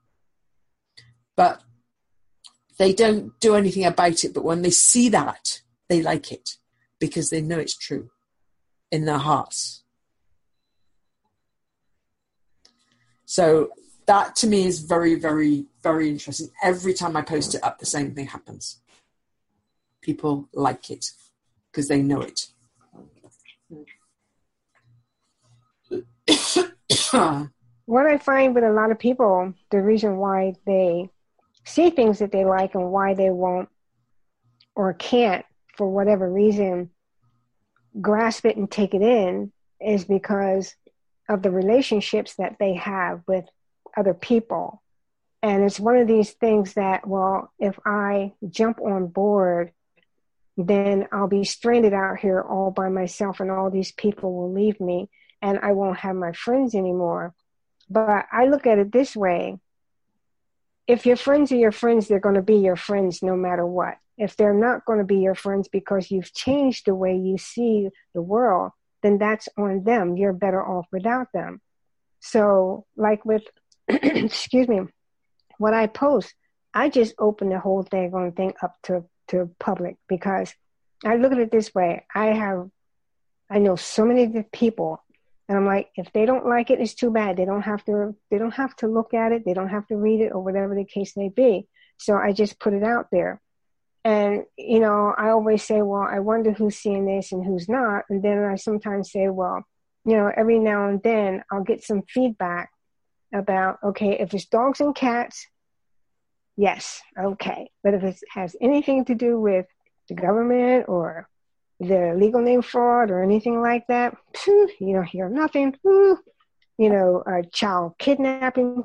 But they don't do anything about it. But when they see that, they like it because they know it's true in their hearts. So that to me is very, very, very interesting. Every time I post it up, the same thing happens. People like it because they know it. what I find with a lot of people, the reason why they see things that they like and why they won't or can't, for whatever reason, grasp it and take it in is because of the relationships that they have with other people. And it's one of these things that, well, if I jump on board, then I'll be stranded out here all by myself and all these people will leave me and I won't have my friends anymore. But I look at it this way if your friends are your friends, they're going to be your friends no matter what. If they're not going to be your friends because you've changed the way you see the world, then that's on them. You're better off without them. So, like with, excuse me, what I post, I just open the whole thing on thing up to to public because I look at it this way. I have, I know so many people and I'm like, if they don't like it, it's too bad. They don't have to. They don't have to look at it. They don't have to read it or whatever the case may be. So I just put it out there. And you know, I always say, well, I wonder who's seeing this and who's not. And then I sometimes say, well, you know, every now and then I'll get some feedback about, okay, if it's dogs and cats, yes, okay. But if it has anything to do with the government or the legal name fraud or anything like that, you don't hear nothing. You know, uh, child kidnapping,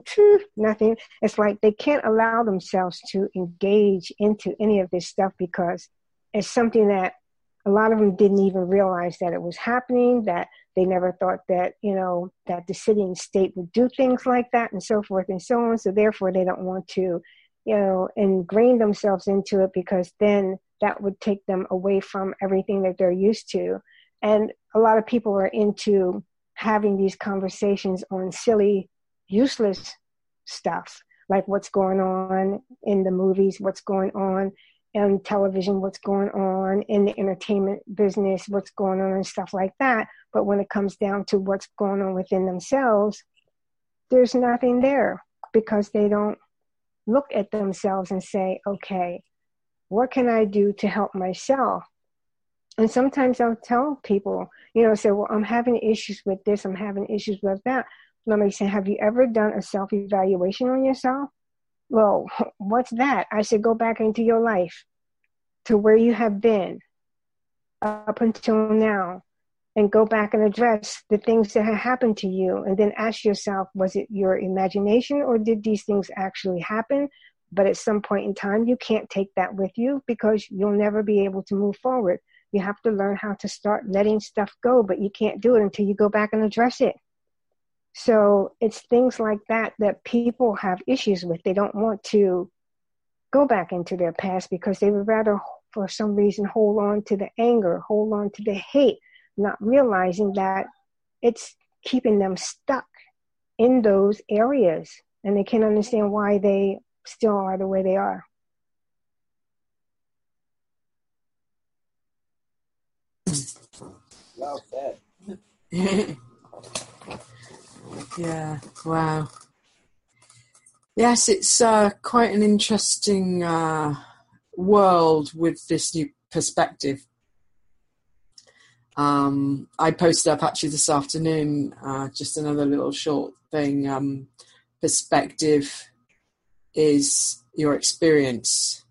nothing. It's like they can't allow themselves to engage into any of this stuff because it's something that a lot of them didn't even realize that it was happening, that they never thought that, you know, that the city and state would do things like that and so forth and so on. So therefore they don't want to, you know, ingrain themselves into it because then that would take them away from everything that they're used to. And a lot of people are into having these conversations on silly, useless stuff, like what's going on in the movies, what's going on in television, what's going on in the entertainment business, what's going on and stuff like that. But when it comes down to what's going on within themselves, there's nothing there because they don't look at themselves and say, okay, what can I do to help myself? And sometimes I'll tell people, you know, say, well, I'm having issues with this, I'm having issues with that. Let me say, have you ever done a self evaluation on yourself? Well, what's that? I said, go back into your life to where you have been up until now and go back and address the things that have happened to you and then ask yourself was it your imagination or did these things actually happen but at some point in time, you can't take that with you because you'll never be able to move forward. You have to learn how to start letting stuff go, but you can't do it until you go back and address it. So it's things like that that people have issues with. They don't want to go back into their past because they would rather, for some reason, hold on to the anger, hold on to the hate, not realizing that it's keeping them stuck in those areas. And they can't understand why they still are the way they are. Yeah, wow. Yes, it's uh, quite an interesting uh, world with this new perspective. Um, I posted up actually this afternoon uh, just another little short thing. Um, perspective is your experience.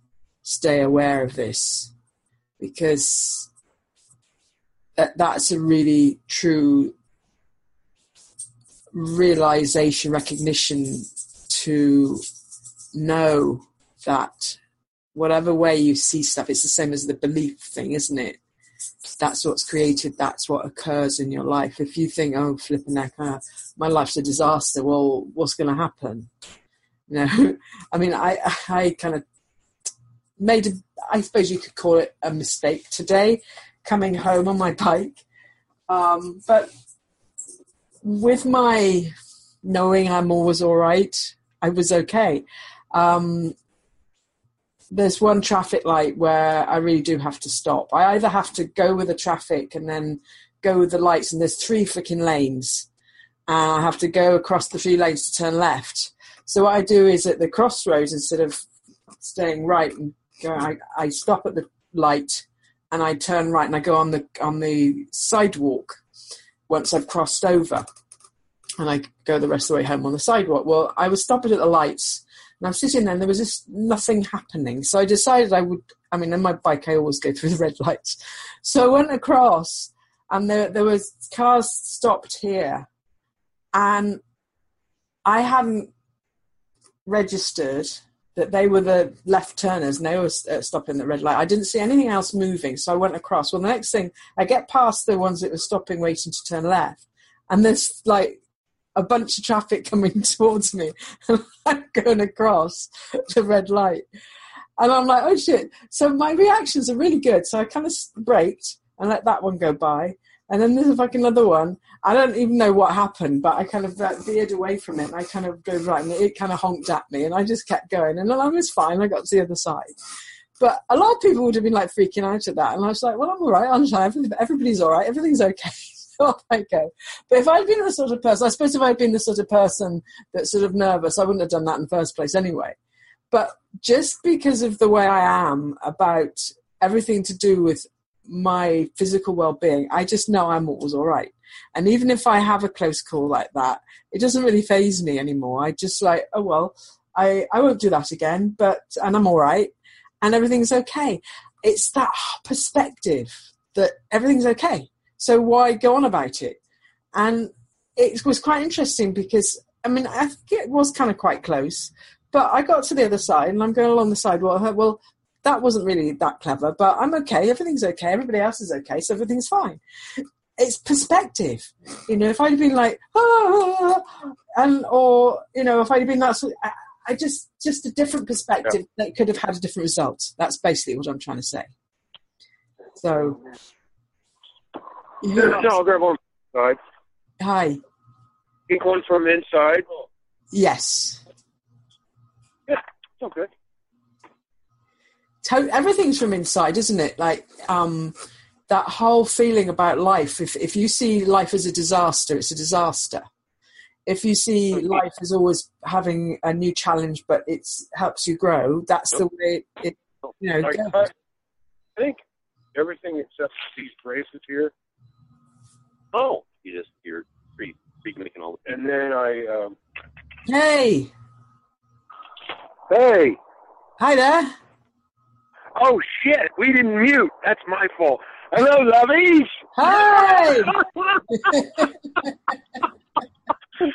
Stay aware of this because that, that's a really true realization, recognition to know that whatever way you see stuff, it's the same as the belief thing, isn't it? That's what's created, that's what occurs in your life. If you think, oh, flipping that, uh, my life's a disaster, well, what's going to happen? You know, I mean, I I kind of made a, I suppose you could call it a mistake today, coming home on my bike. Um, but with my knowing I'm always all right, I was okay. Um, there's one traffic light where I really do have to stop. I either have to go with the traffic and then go with the lights, and there's three freaking lanes. And I have to go across the three lanes to turn left. So what I do is at the crossroads, instead of staying right and going, I, I stop at the light and I turn right and I go on the on the sidewalk once I've crossed over, and I go the rest of the way home on the sidewalk. Well, I was stopping at the lights, and I'm sitting there, and there was just nothing happening. So I decided I would. I mean, on my bike, I always go through the red lights. So I went across, and there there was cars stopped here, and I hadn't registered that they were the left turners and they were uh, stopping the red light. I didn't see anything else moving, so I went across. Well, the next thing, I get past the ones that were stopping, waiting to turn left, and there's like a bunch of traffic coming towards me, and I'm going across the red light. And I'm like, oh shit. So my reactions are really good. So I kind of braked and let that one go by. And then there's like another one. I don't even know what happened, but I kind of uh, veered away from it. And I kind of go right, and it kind of honked at me, and I just kept going. And I was fine. I got to the other side. But a lot of people would have been like freaking out at that, and I was like, "Well, I'm all right. I'm fine. Everybody's all right. Everything's okay." go. But if I'd been the sort of person, I suppose if I'd been the sort of person that's sort of nervous, I wouldn't have done that in the first place anyway. But just because of the way I am about everything to do with my physical well-being i just know i'm always all right. And even if i have a close call like that it doesn't really faze me anymore. I just like oh well i i won't do that again but and i'm all right and everything's okay. It's that perspective that everything's okay. So why go on about it? And it was quite interesting because i mean i think it was kind of quite close but I got to the other side and I'm going along the sidewalk. Well, that wasn't really that clever, but I'm okay. Everything's okay. Everybody else is okay, so everything's fine. It's perspective, you know. If I'd been like, ah, and or you know, if I'd been that, sort I, I just just a different perspective yeah. that could have had a different result. That's basically what I'm trying to say. So, yeah, no, I'll grab side. Hi. Pink one from inside. Yes. Yeah, it's okay to- everything's from inside, isn't it? Like um, that whole feeling about life. If if you see life as a disaster, it's a disaster. If you see life as always having a new challenge, but it helps you grow, that's the way it, you know. I, I think everything except these braces here. Oh, you just you're free, free making all. The- and then I. Um, hey. Hey. Hi there. Oh shit, we didn't mute. That's my fault. Hello, lovies. Hi.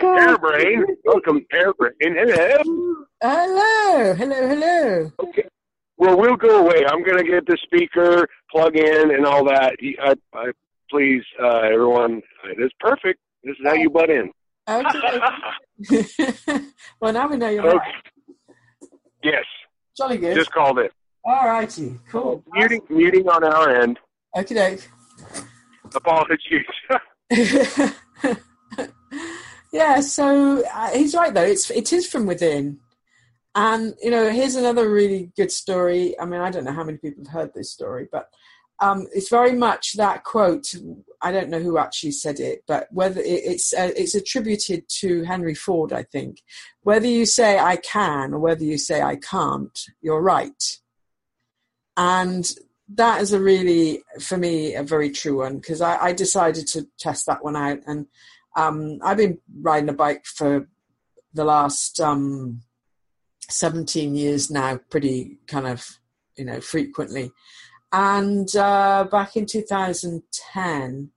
Airbrain. Welcome, Airbrain. Hello. Hello. Hello. Hello. Okay. Well, we'll go away. I'm going to get the speaker, plug in, and all that. I, I, please, uh, everyone, it's perfect. This is how you butt in. Okay. well, now we know you're okay. right. Yes. Jolly good. Just called it. All righty, cool. Muting, muting on our end. Okay. Apologies. yeah, so uh, he's right though. It's it is from within, and you know, here's another really good story. I mean, I don't know how many people have heard this story, but um, it's very much that quote. I don't know who actually said it, but whether it's uh, it's attributed to Henry Ford, I think. Whether you say I can or whether you say I can't, you're right and that is a really for me a very true one because I, I, decided to test that one out. And um, i've been riding a bike for the last um, 17 years now pretty kind of you know frequently. And uh, back in 2010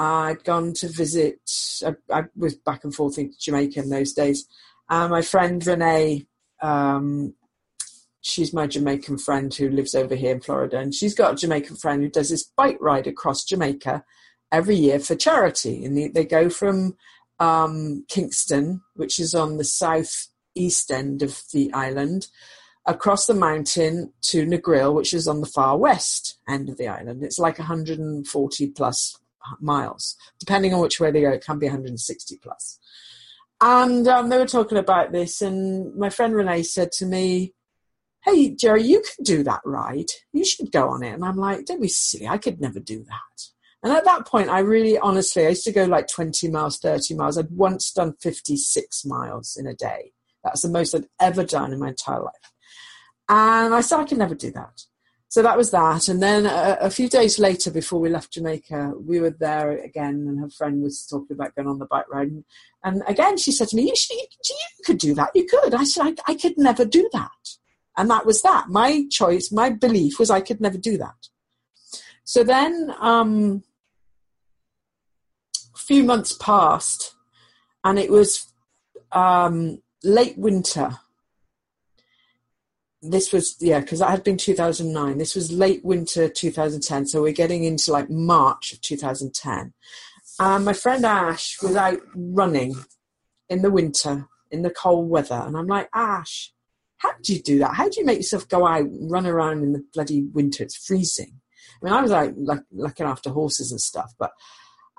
i'd gone to visit I, I, was back and forth into jamaica in those days. And my friend renee um, she's my Jamaican friend who lives over here in Florida, and she's got a Jamaican friend who does this bike ride across Jamaica every year for charity. And they, they go from um, Kingston, which is on the south east end of the island, across the mountain to Negril, which is on the far west end of the island. It's like 140 plus miles, depending on which way they go. It can be 160 plus. And um, they were talking about this, and my friend Renee said to me, hey, Jerry, you can do that ride. You should go on it. And I'm like, don't be silly. I could never do that. And at that point, I really, honestly, I used to go like 20 miles, 30 miles. I'd once done 56 miles in a day. That's the most I'd ever done in my entire life. And I said, I can never do that. so that was that. And then a, a, few days later, before we left Jamaica, we were there again, and her friend was talking about going on the bike ride. And, and again, she said to me, you, should, you, you, could do that. You could. I said, I, I could never do that. And that was that. My choice, my belief was I could never do that. So then um, a few months passed, and it was um, late winter. This was yeah because that had been 2009 this was late winter 2010 so we're getting into like march of 2010 and my friend ash was out running in the winter in the cold weather. And i'm like ash how do you do that how do you make yourself go out and run around in the bloody winter it's freezing i mean i was like, like looking after horses and stuff but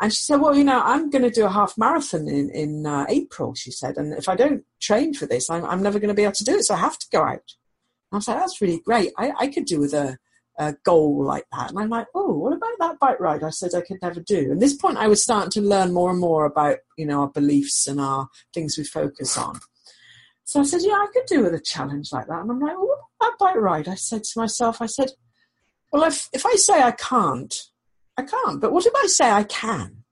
and she said, "Well, you know, I'm going to do a half marathon in in uh, April." She said, "And if I don't train for this, I'm, I'm never going to be able to do it. So I have to go out." I was like, that's really great. I, I could do with a, a goal like that. And I'm like, oh, what about that bike ride I said I could never do? And this point, I was starting to learn more and more about, you know, our beliefs and our things we focus on. So I said, yeah, I could do with a challenge like that. And I'm like, well, about bike ride? I said to myself, I said, well, if, if I say I can't, I can't. But what if I say I can?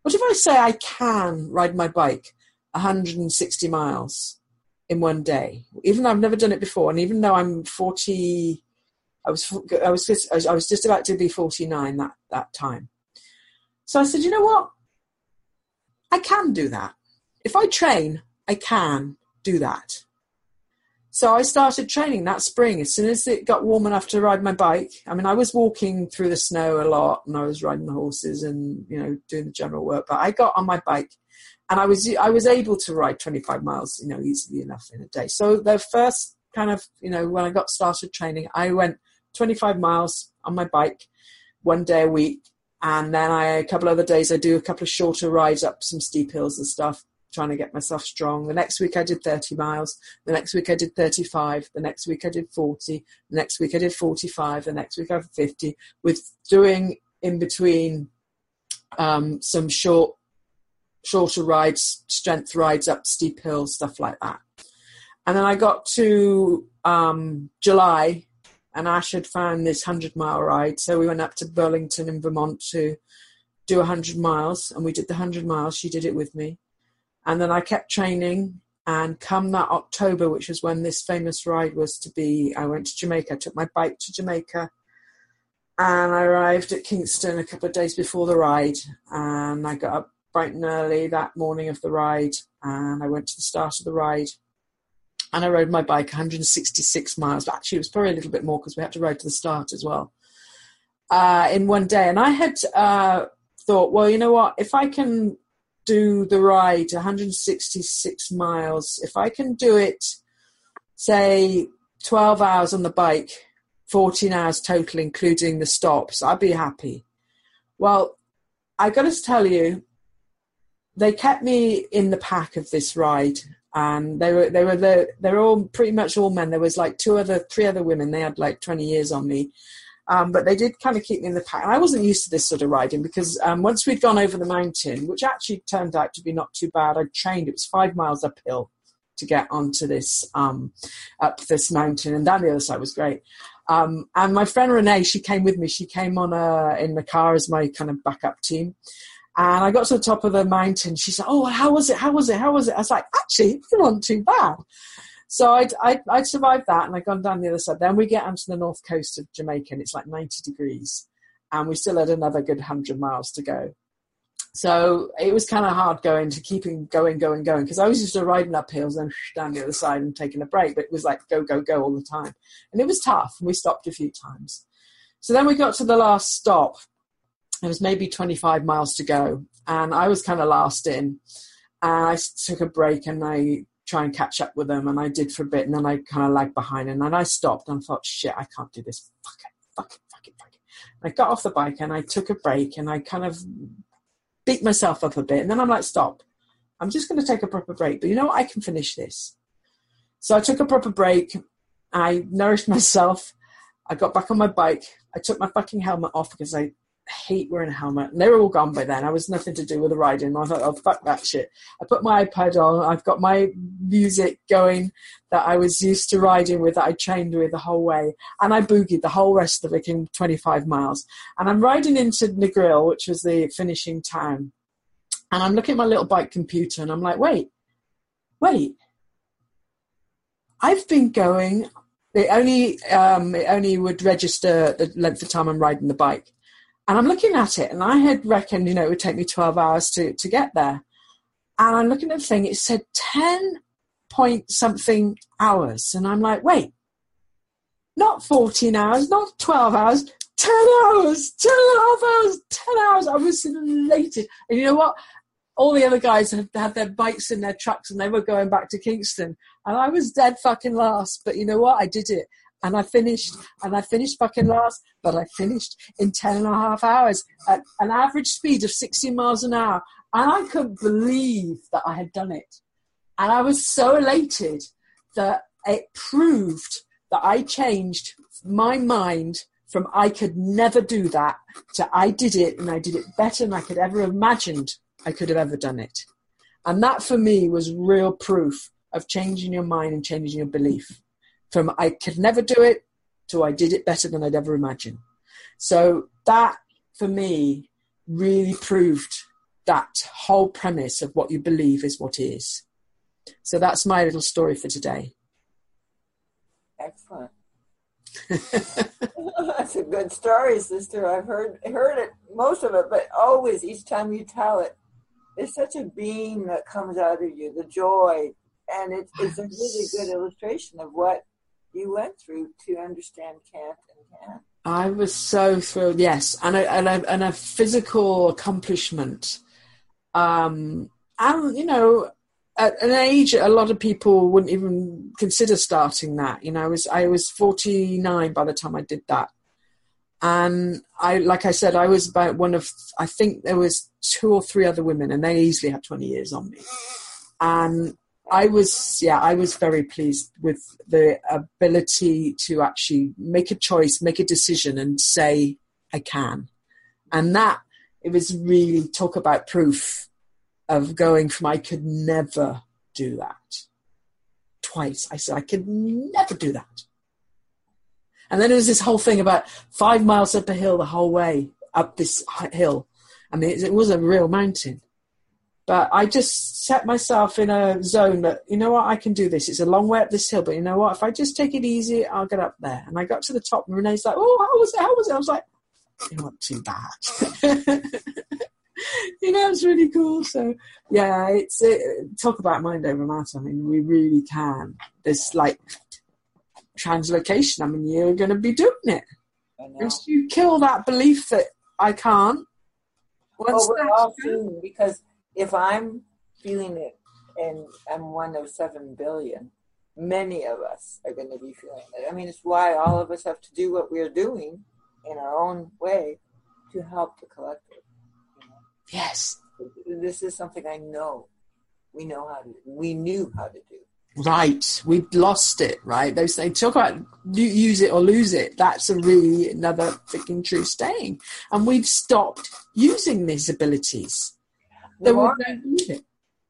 What if I say I can ride my bike 160 miles? in one day. Even though I've never done it before, and even though I'm 40, I was I was just, I was just about to be 49 that that time. So I said, you know what? I can do that. If I train, I can do that. So I started training that spring. As soon as it got warm enough to ride my bike, I mean, I was walking through the snow a lot, and I was riding the horses and you know doing the general work. But I got on my bike and I was I was able to ride 25 miles, you know, easily enough in a day. So the first kind of, you know, when I got started training, I went 25 miles on my bike one day a week, and then I a couple other days I do a couple of shorter rides up some steep hills and stuff, trying to get myself strong. The next week I did 30 miles. The next week I did 35. The next week I did 40. The next week I did 45. The next week I did 50. With doing in between um, some short shorter rides, strength rides up steep hills, stuff like that. And then I got to um, July, and Ash had found this 100 mile ride. So we went up to Burlington in Vermont to do 100 miles, and we did the 100 miles. She did it with me. And then I kept training. And come that October, which was when this famous ride was to be, I went to Jamaica. Took my bike to Jamaica and I arrived at Kingston a couple of days before the ride. And I got up bright and early that morning of the ride, and I went to the start of the ride. And I rode my bike 166 miles. Actually, it was probably a little bit more because we had to ride to the start as well uh, in one day. And I had uh, thought, well, you know what? If I can do the ride 166 miles, if I can do it, say, 12 hours on the bike, 14 hours total, including the stops, I'd be happy. Well, I got to tell you, they kept me in the pack of this ride and they were they were the they're all pretty much all men. There was like two other three other women. They had like 20 years on me um, but they did kind of keep me in the pack and i wasn't used to this sort of riding because um, once we'd gone over the mountain which actually turned out to be not too bad i trained it was five miles uphill to get onto this um, up this mountain and down the other side was great um, and my friend renee she came with me she came on a, in the car as my kind of backup team and I got to the top of the mountain. She said, "Oh, how was it? How was it? How was it?" I was like, "Actually, it wasn't too bad." So I'd, I'd, I'd survived that, and I'd gone down the other side. Then we get onto the north coast of Jamaica, and it's like 90 degrees, and we still had another good 100 miles to go. So it was kind of hard going to keeping going, going, going because I was used to riding up hills and down the other side and taking a break, but it was like go, go, go all the time, and it was tough. And we stopped a few times. So then we got to the last stop, It was maybe 25 miles to go, and I was kind of last in. And I took a break and I try and catch up with them, and I did for a bit, and then I kind of lagged behind, and then I stopped and thought, shit, I can't do this. Fuck it, fuck it, fuck it, fuck it. And I got off the bike and I took a break, and I kind of beat myself up a bit, and then I'm like, stop. I'm just going to take a proper break, but you know what? I can finish this. So I took a proper break. I nourished myself. I got back on my bike. I took my fucking helmet off because I heat wearing a helmet, and they were all gone by then. I was nothing to do with the riding. I thought, oh fuck that shit. I put my iPad on. I've got my music going that I was used to riding with, that I trained with the whole way, and I boogied the whole rest of it in 25 miles. And I'm riding into Negril, which was the finishing town, and I'm looking at my little bike computer, and I'm like, wait, wait. I've been going it only um, it only would register the length of time I'm riding the bike. And I'm looking at it, and I had reckoned, you know, it would take me 12 hours to, to get there. And I'm looking at the thing, it said 10 point something hours. And I'm like, wait, not 14 hours, not 12 hours, 10 hours, 10 and a half hours, 10 hours. I was elated. And you know what? all the other guys had had their bikes in their trucks and they were going back to Kingston. And I was dead fucking last. But you know what? I did it. And I finished. And I finished fucking last. But I finished in 10 and a half hours at an average speed of 60 miles an hour. And I couldn't believe that I had done it. And I was so elated that it proved that I changed my mind from I could never do that to I did it and I did it better than I could ever imagined I could have ever done it. And that for me was real proof of changing your mind and changing your belief. From I could never do it to I did it better than I'd ever imagined. So that for me really proved that whole premise of what you believe is what is. So that's my little story for today. Excellent. That's a good story, sister. I've heard heard it most of it, but always each time you tell it, there's such a beam that comes out of you, the joy, and it's it's a really good illustration of what you went through to understand can't and can. I was so thrilled, yes, and a, and a, and a physical accomplishment. Um, and you know, at an age a lot of people wouldn't even consider starting that. You know, I was I was 49 by the time I did that, and I, like I said, I was about one of, I think there was two or three other women, and they easily had 20 years on me. And I was, yeah, I was very pleased with the ability to actually make a choice, make a decision, and say, I can. And that, it was really talk about proof of going from I could never do that. Twice. I said, I could never do that. And then there was this whole thing about five miles up a hill the whole way up this hill. I mean, it, was a real mountain. But I just set myself in a zone that, you know what, I can do this. It's a long way up this hill, but you know what, if I just take it easy, I'll get up there. And I got to the top, and Renee's like, oh, how was it? How was it? I was like, it wasn't too bad. you know, it's really cool. So, yeah, it's it, talk about mind over matter. I mean, we really can. There's like translocation. I mean, you're going to be doing it. Once you kill that belief that I can't, once well, we're all feeling because if I'm feeling it and I'm one of seven billion, many of us are going to be feeling it. I mean, it's why all of us have to do what we're doing in our own way to help the collective. You know? Yes. This is something I know. We know how to. We knew how to do. Right, we've lost it. Right, they say talk about use it or lose it. That's a really another freaking true saying, and we've stopped using these abilities. The more,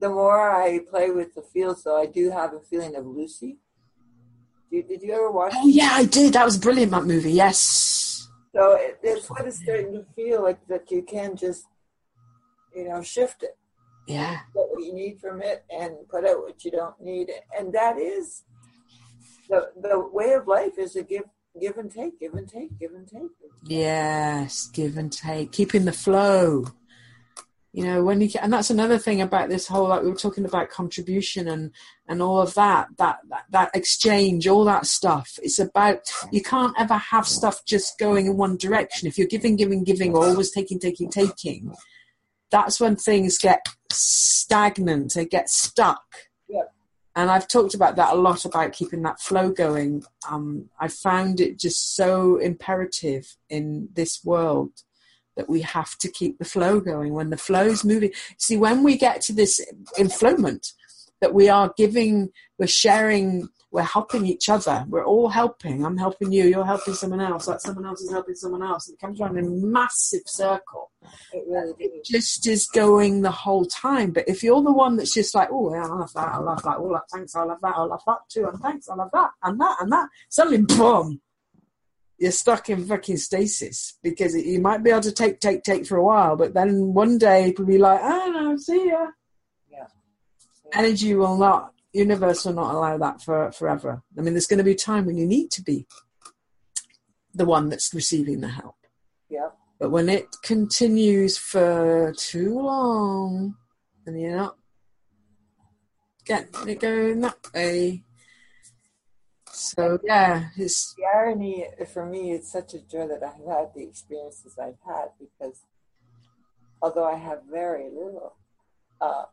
the more I play with the field, so I do have a feeling of Lucy. Did, did you ever watch? Oh yeah, I did. That was brilliant. That movie. Yes. So it, it's what it's starting to feel like that you can just, you know, shift it yeah. Get what you need from it and put out what you don't need. And that is the the way of life is a give give and take, give and take, give and take. Yes, give and take. Keeping the flow. You know, when you and that's another thing about this whole like we were talking about contribution and and all of that, that that that exchange, all that stuff. It's about you can't ever have stuff just going in one direction. If you're giving, giving, giving, or always taking, taking, taking, that's when things get stagnant, they get stuck. Yeah. And I've talked about that a lot about keeping that flow going. Um, I found it just so imperative in this world that we have to keep the flow going. When the flow is moving, see, when we get to this inflowment, that we are giving, we're sharing, we're helping each other. We're all helping. I'm helping you. You're helping someone else. That someone else is helping someone else. It comes around in a massive circle. It really It just is going the whole time. But if you're the one that's just like, oh, yeah, I love that, I love that, oh, that thanks, I love that, I love that too, and thanks, I love that, and that, and that, suddenly, boom, you're stuck in fucking stasis because you might be able to take, take, take for a while, but then one day it'll be like, oh, no, see ya. Yeah. Energy will not, universe will not allow that for forever. I mean, there's going to be a time when you need to be the one that's receiving the help. Yeah. But when it continues for too long, and you're not getting it going that way. So yeah, The irony for me, it's such a joy that I've had the experiences I've had because although I have very little, uh,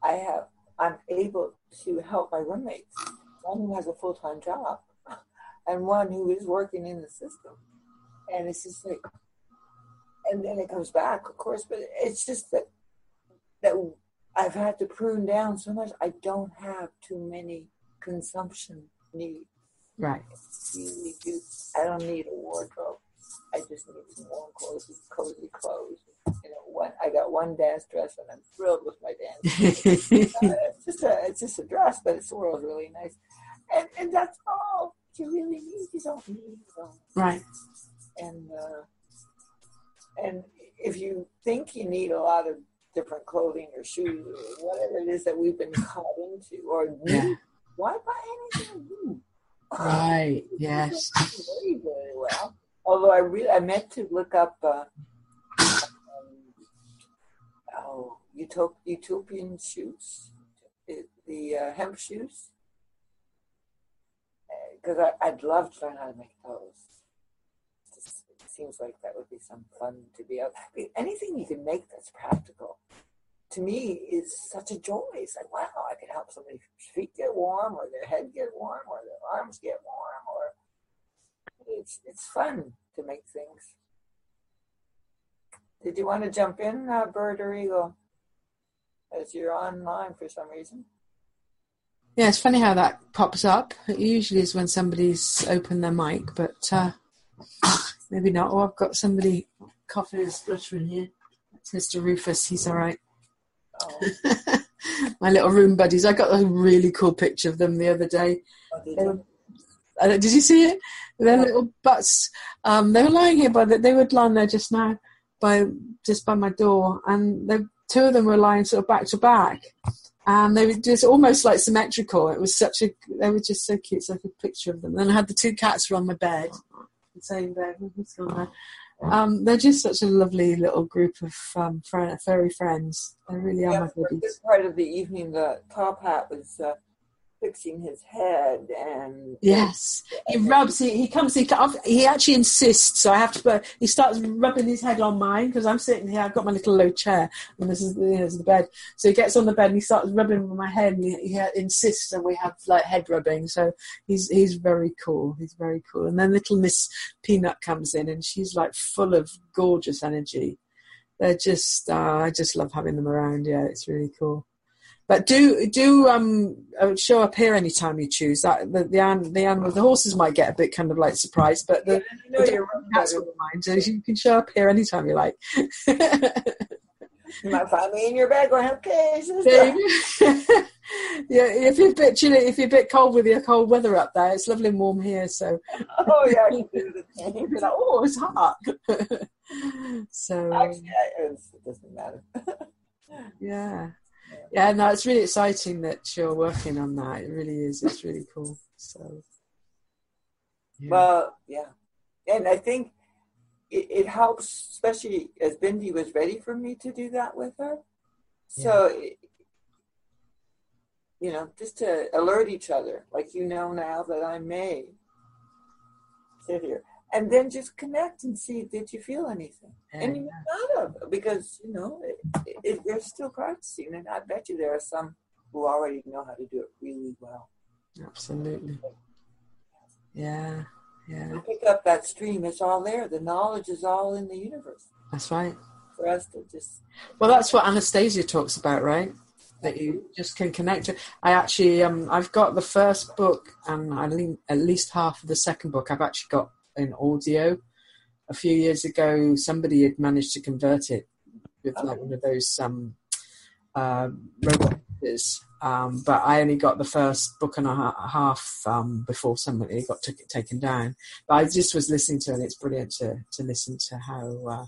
I have I'm able to help my roommates. One who has a full time job, and one who is working in the system, and it's just like, and then it comes back, of course. But it's just that that I've had to prune down so much. I don't have too many consumption needs right. really do. I don't need a wardrobe. I just need some warm clothes, cozy clothes. You know, one I got one dance dress, and I'm thrilled with my dance. Uh, it's just a it's just a dress, but it's swirls really nice, and and that's all you really need. You don't need all. right. And uh, and if you think you need a lot of different clothing or shoes or whatever it is that we've been caught into, or need, Yeah. Why buy anything new? Right. Yes. very, very well. Although I really, I meant to look up, uh, um, oh, utop- utopian shoes, the, uh, hemp shoes, because I I'd love to learn how to make those. Just, it seems like that would be some fun to be out. I mean, anything you can make that's practical. To me, is such a joy. It's like, wow, I could help somebody's feet get warm, or their head get warm, or their arms get warm, or it's it's fun to make things. Did you want to jump in, uh, Bird or Eagle? As you're online for some reason. Yeah, it's funny how that pops up. It usually is when somebody's opened their mic, but uh, maybe not. Oh, I've got somebody coughing and spluttering here. It's Mr. Rufus. He's all right. Oh, My little room buddies. I got a really cool picture of them the other day. oh, did you? uh, did you see it? Their little butts. Um, they were lying here by the, they were lying there just now, by just by my door, and the two of them were lying sort of back to back, and they were just almost like symmetrical. It was such a they were just so cute. It's like a picture of them. Then I had the two cats were on my bed, the same bed. Who's gone there? Um, they're just such a lovely little group of um, friend, furry friends. They really are Yeah, my a buddies. part of the evening, the top hat was uh, fixing his head, and Yes, he rubs. He, he comes. He he actually insists. So I have to. Put, he starts rubbing his head on mine because I'm sitting here. I've got my little low chair, and this is, this is the bed. So he gets on the bed and he starts rubbing my head, and he, he insists, and we have like head rubbing. So he's he's very cool. He's very cool. And then little Miss Peanut comes in, and she's like full of gorgeous energy. They're just. Uh, I just love having them around. Yeah, it's really cool. But do do um uh, show up here anytime you choose. That the the, an, the animal the horses might get a bit kind of like surprised, but the, you know the you're cats won't mind. So you can show up here anytime you like. You might find me in your bed going, okay, sister. There you go. yeah, if you're a bit chilly, if you're a bit cold with your cold weather up there, it's lovely and warm here. So Oh yeah, I can do the thing. like, oh, it's hot. so um, Actually, I, it doesn't matter. yeah, yeah. No, it's really exciting that you're working on that. It really is. It's really cool. So. yeah. Well, yeah, and I think it, it helps, especially as Bindi was ready for me to do that with her. So, it, you know, just to alert each other, like you know now that I may sit here, and then just connect and see did you feel anything, and you may not have because you know it, it, they're still practicing, and I bet you there are some who already know how to do it really well. Absolutely. Yeah, yeah, to pick up that stream. It's all there. The knowledge is all in the universe that's right. for us to just. Well, that's what Anastasia talks about, right? that you just can connect to. I actually, um, I've got the first book and I at least half of the second book I've actually got in audio. A few years ago, somebody had managed to convert it with like one of those um, uh, robot readers. um, but I only got the first book and a half um, before somebody got t- taken down. But I just was listening to it, and it's brilliant to to listen to how uh,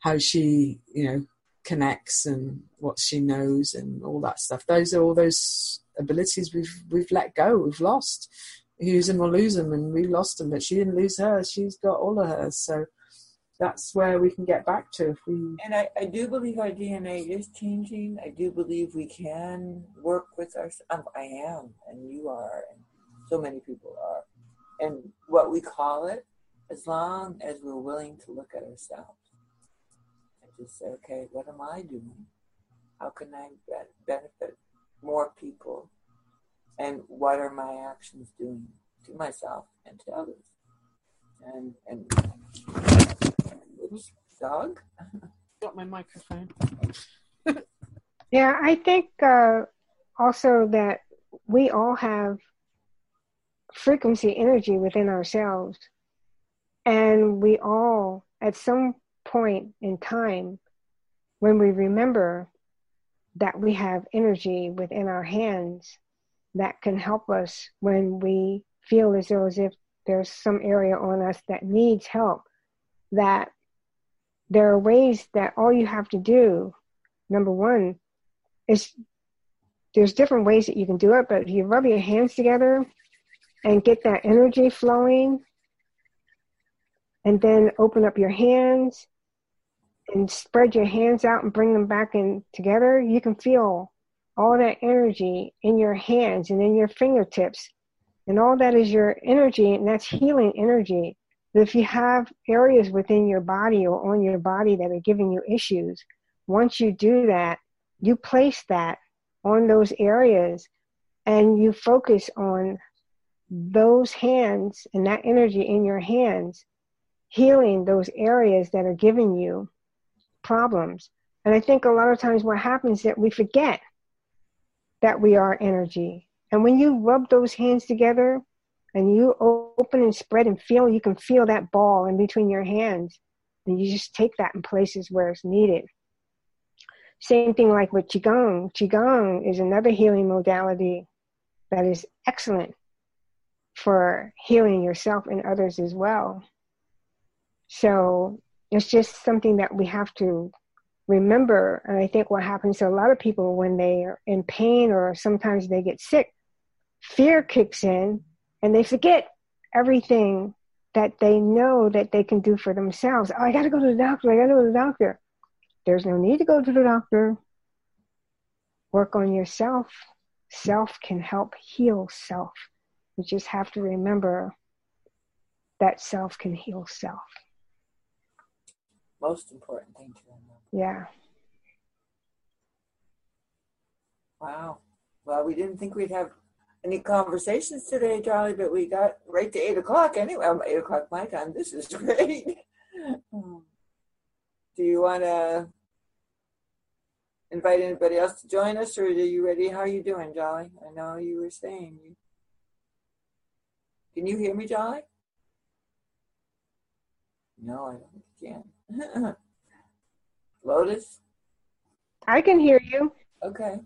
how she, you know, connects and what she knows and all that stuff. Those are all those abilities we've we've let go, we've lost. Use them or lose them, and we lost them. But she didn't lose hers; she's got all of hers. So that's where we can get back to if we. And I, I do believe our DNA is changing. I do believe we can work with our. Um, I am, and you are, and so many people are. And what we call it, as long as we're willing to look at ourselves and just say, okay, what am I doing? How can I benefit more people? And what are my actions doing to myself and to others? And and oops, dog. Got my microphone. Yeah, I think uh, also that we all have frequency energy within ourselves. And we all, at some point in time, when we remember that we have energy within our hands that can help us when we feel as though as if there's some area on us that needs help, that there are ways that all you have to do, number one, is there's different ways that you can do it, but you rub your hands together and get that energy flowing, and then open up your hands and spread your hands out and bring them back in together, you can feel all that energy in your hands and in your fingertips. And all that is your energy, and that's healing energy. But if you have areas within your body or on your body that are giving you issues, once you do that, you place that on those areas and you focus on those hands and that energy in your hands healing those areas that are giving you problems. And I think a lot of times what happens is that we forget that we are energy. And when you rub those hands together and you open and spread and feel, you can feel that ball in between your hands. And you just take that in places where it's needed. Same thing like with Qigong. Qigong is another healing modality that is excellent for healing yourself and others as well. So it's just something that we have to remember. And I think what happens to a lot of people when they are in pain or sometimes they get sick, fear kicks in and they forget everything that they know that they can do for themselves. Oh, I got to go to the doctor. I got to go to the doctor. There's no need to go to the doctor. Work on yourself. Self can help heal self. You just have to remember that self can heal self. Most important thing to remember. Yeah. Wow. Well, we didn't think we'd have any conversations today, Charlie, but we got right to eight o'clock anyway. Um, eight o'clock my time. This is great. Do you want to invite anybody else to join us, or are you ready? How are you doing, Jolly? I know you were saying. Can you hear me, Jolly? No, I don't can. Lotus? I can hear you. Okay.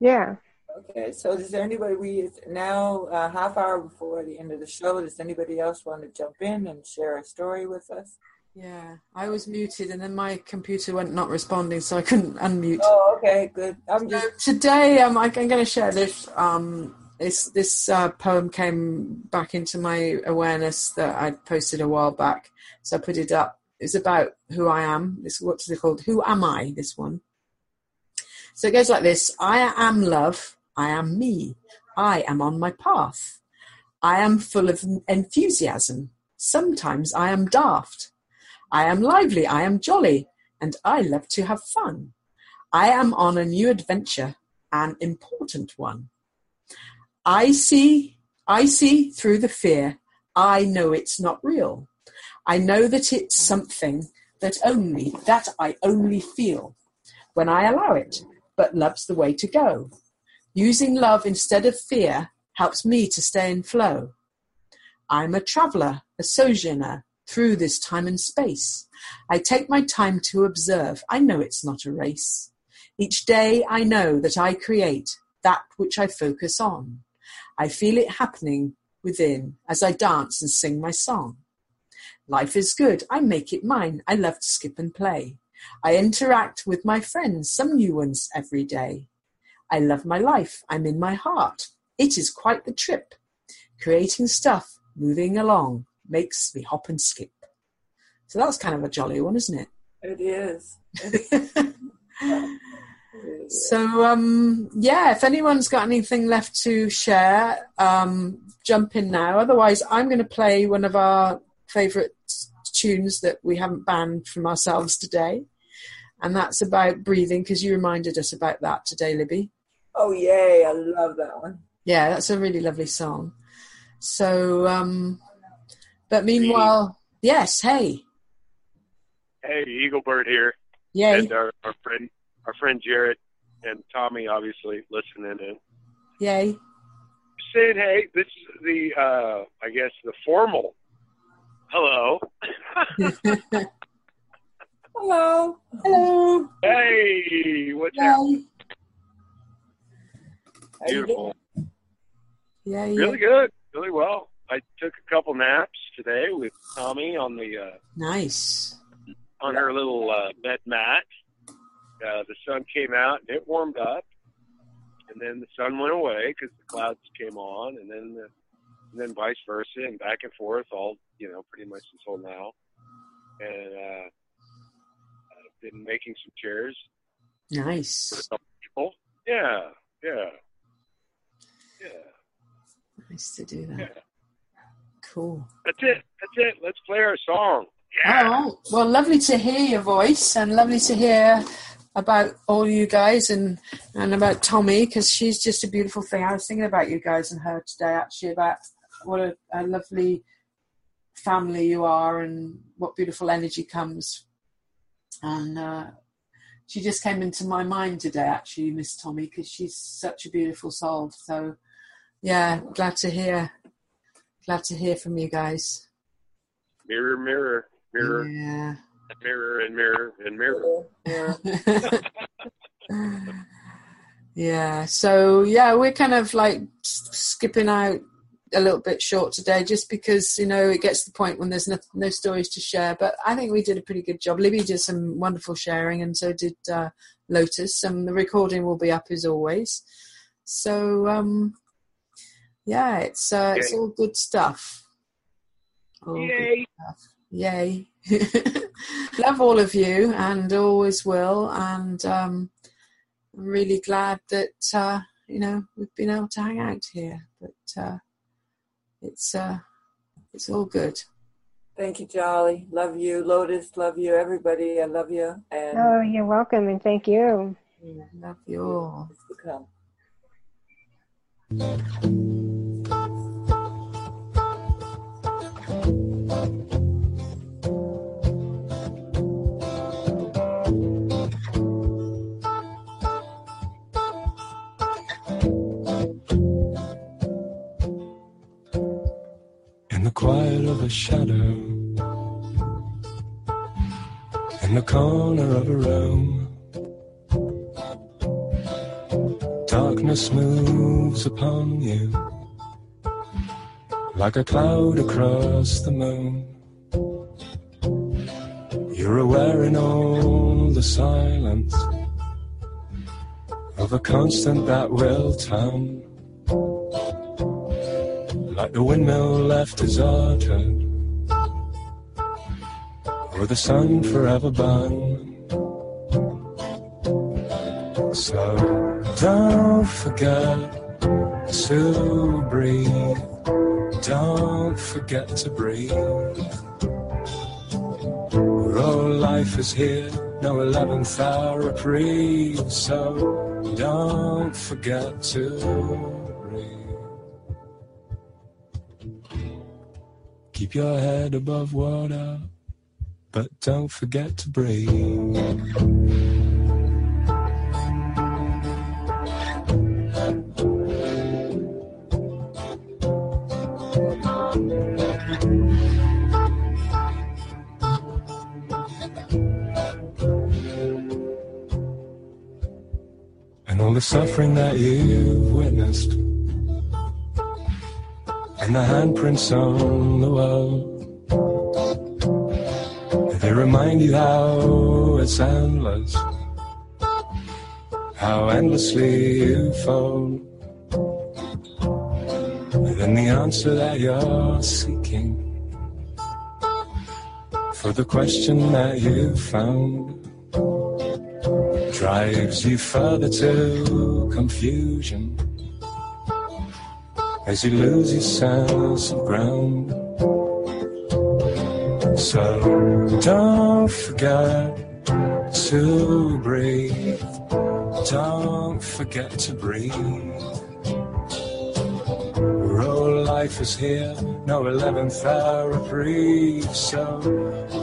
Yeah. Okay, so does there anybody, we, it's now a half hour before the end of the show, does anybody else want to jump in and share a story with us? Yeah, I was muted and then my computer went not responding, so I couldn't unmute. Oh, okay, good. I'm So today, um, I- I'm going to share this. Um, this this uh, poem came back into my awareness that I posted a while back, so I put it up. It's about who I am. This what's it called? Who am I? This one. So it goes like this: I am love. I am me. I am on my path. I am full of enthusiasm. Sometimes I am daft. I am lively. I am jolly, and I love to have fun. I am on a new adventure, an important one. I see, I see through the fear. I know it's not real. I know that it's something that only, that I only feel when I allow it. but love's the way to go. Using love instead of fear helps me to stay in flow. I'm a traveler, a sojourner through this time and space. I take my time to observe. I know it's not a race. Each day I know that I create that which I focus on. I feel it happening within as I dance and sing my song. Life is good. I make it mine. I love to skip and play. I interact with my friends, some new ones every day. I love my life. I'm in my heart. It is quite the trip. Creating stuff, moving along, makes me hop and skip. So that's kind of a jolly one, isn't it? It is. So um, yeah, if anyone's got anything left to share, um, jump in now. Otherwise, I'm going to play one of our favourite tunes that we haven't banned from ourselves today, and that's about breathing because you reminded us about that today, Libby. Oh yay! I love that one. Yeah, that's a really lovely song. So, um, but meanwhile, yes, hey, Hey, Eaglebird here, yay, and our, our friend, our friend Jared and Tommy, obviously listening in. yay. Saying, hey, this is the, uh, I guess, the formal. Hello. Hello. Hello. hey, what's happening? Yay. How you Beautiful. Yay. Really good. Really well. I took a couple naps today with Tommy on the uh, Nice. on her little uh, bed mat. Uh, the sun came out and it warmed up, and then the sun went away because the clouds came on, and then the, and then vice versa, and back and forth all you know pretty much until now. And uh, I've been making some chairs Nice. people. Yeah, yeah, yeah. Nice to do that. Yeah. Cool. That's it. That's it. Let's play our song. Yeah. Oh, well, lovely to hear your voice and lovely to hear about all you guys and, and about Tommy because she's just a beautiful thing. I was thinking about you guys and her today actually about what a, a lovely family you are and what beautiful energy comes. And uh, she just came into my mind today actually, Miss Tommy, because she's such a beautiful soul. So, yeah, glad to hear. Glad to hear from you guys. Mirror, mirror, mirror, Yeah. mirror, and mirror, and mirror. Yeah. yeah so yeah we're kind of like skipping out a little bit short today just because you know it gets to the point when there's no, no stories to share but i think we did a pretty good job libby did some wonderful sharing and so did uh, lotus and the recording will be up as always so um yeah it's uh, it's all good stuff All good Yay. stuff. Yay. Love all of you and always will. And um, I'm really glad that, uh, you know, we've been able to hang out here. But uh, it's, uh, it's all good. Thank you, Jolly. Love you, Lotus. Love you, everybody. I love you. And Oh, you're welcome and thank you. Love you all. it's to come. Quiet of a shadow, in the corner of a room. Darkness moves upon you like a cloud across the moon. You're aware in all the silence of a constant that will turn the windmill left deserted, or the sun forever burned. So don't forget to breathe. Don't forget to breathe. Oh, life is here, no eleventh hour reprieve. So don't forget to breathe. Keep your head above water, but don't forget to breathe. And all the suffering that you've witnessed and the handprints on the wall. They remind you how it's endless, how endlessly you fall. Then the answer that you're seeking for the question that you found drives you further to confusion as you lose your sense of ground. So don't forget to breathe. Don't forget to breathe. Roll life is here, no 11th hour reprieve. So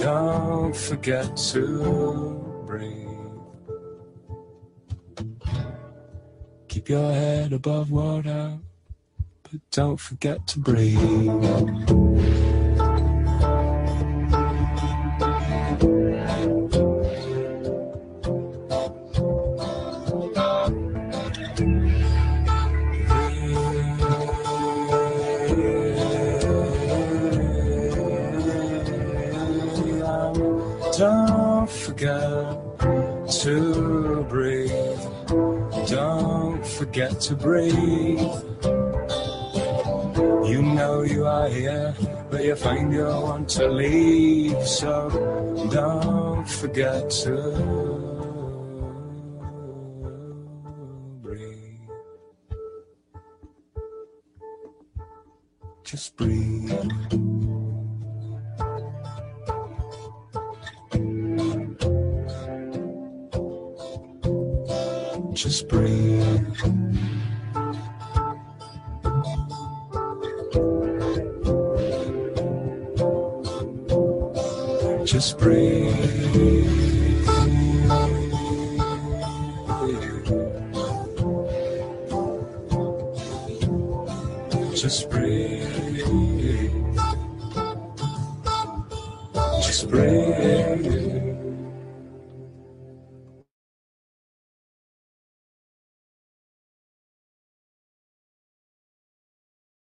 don't forget to breathe. Keep your head above water, but don't forget to breathe. Don't forget to breathe. Don't forget to breathe. You know you are here, but you find you want to leave. So don't forget to breathe. Just breathe. Just breathe. Just breathe. Just breathe. Just breathe.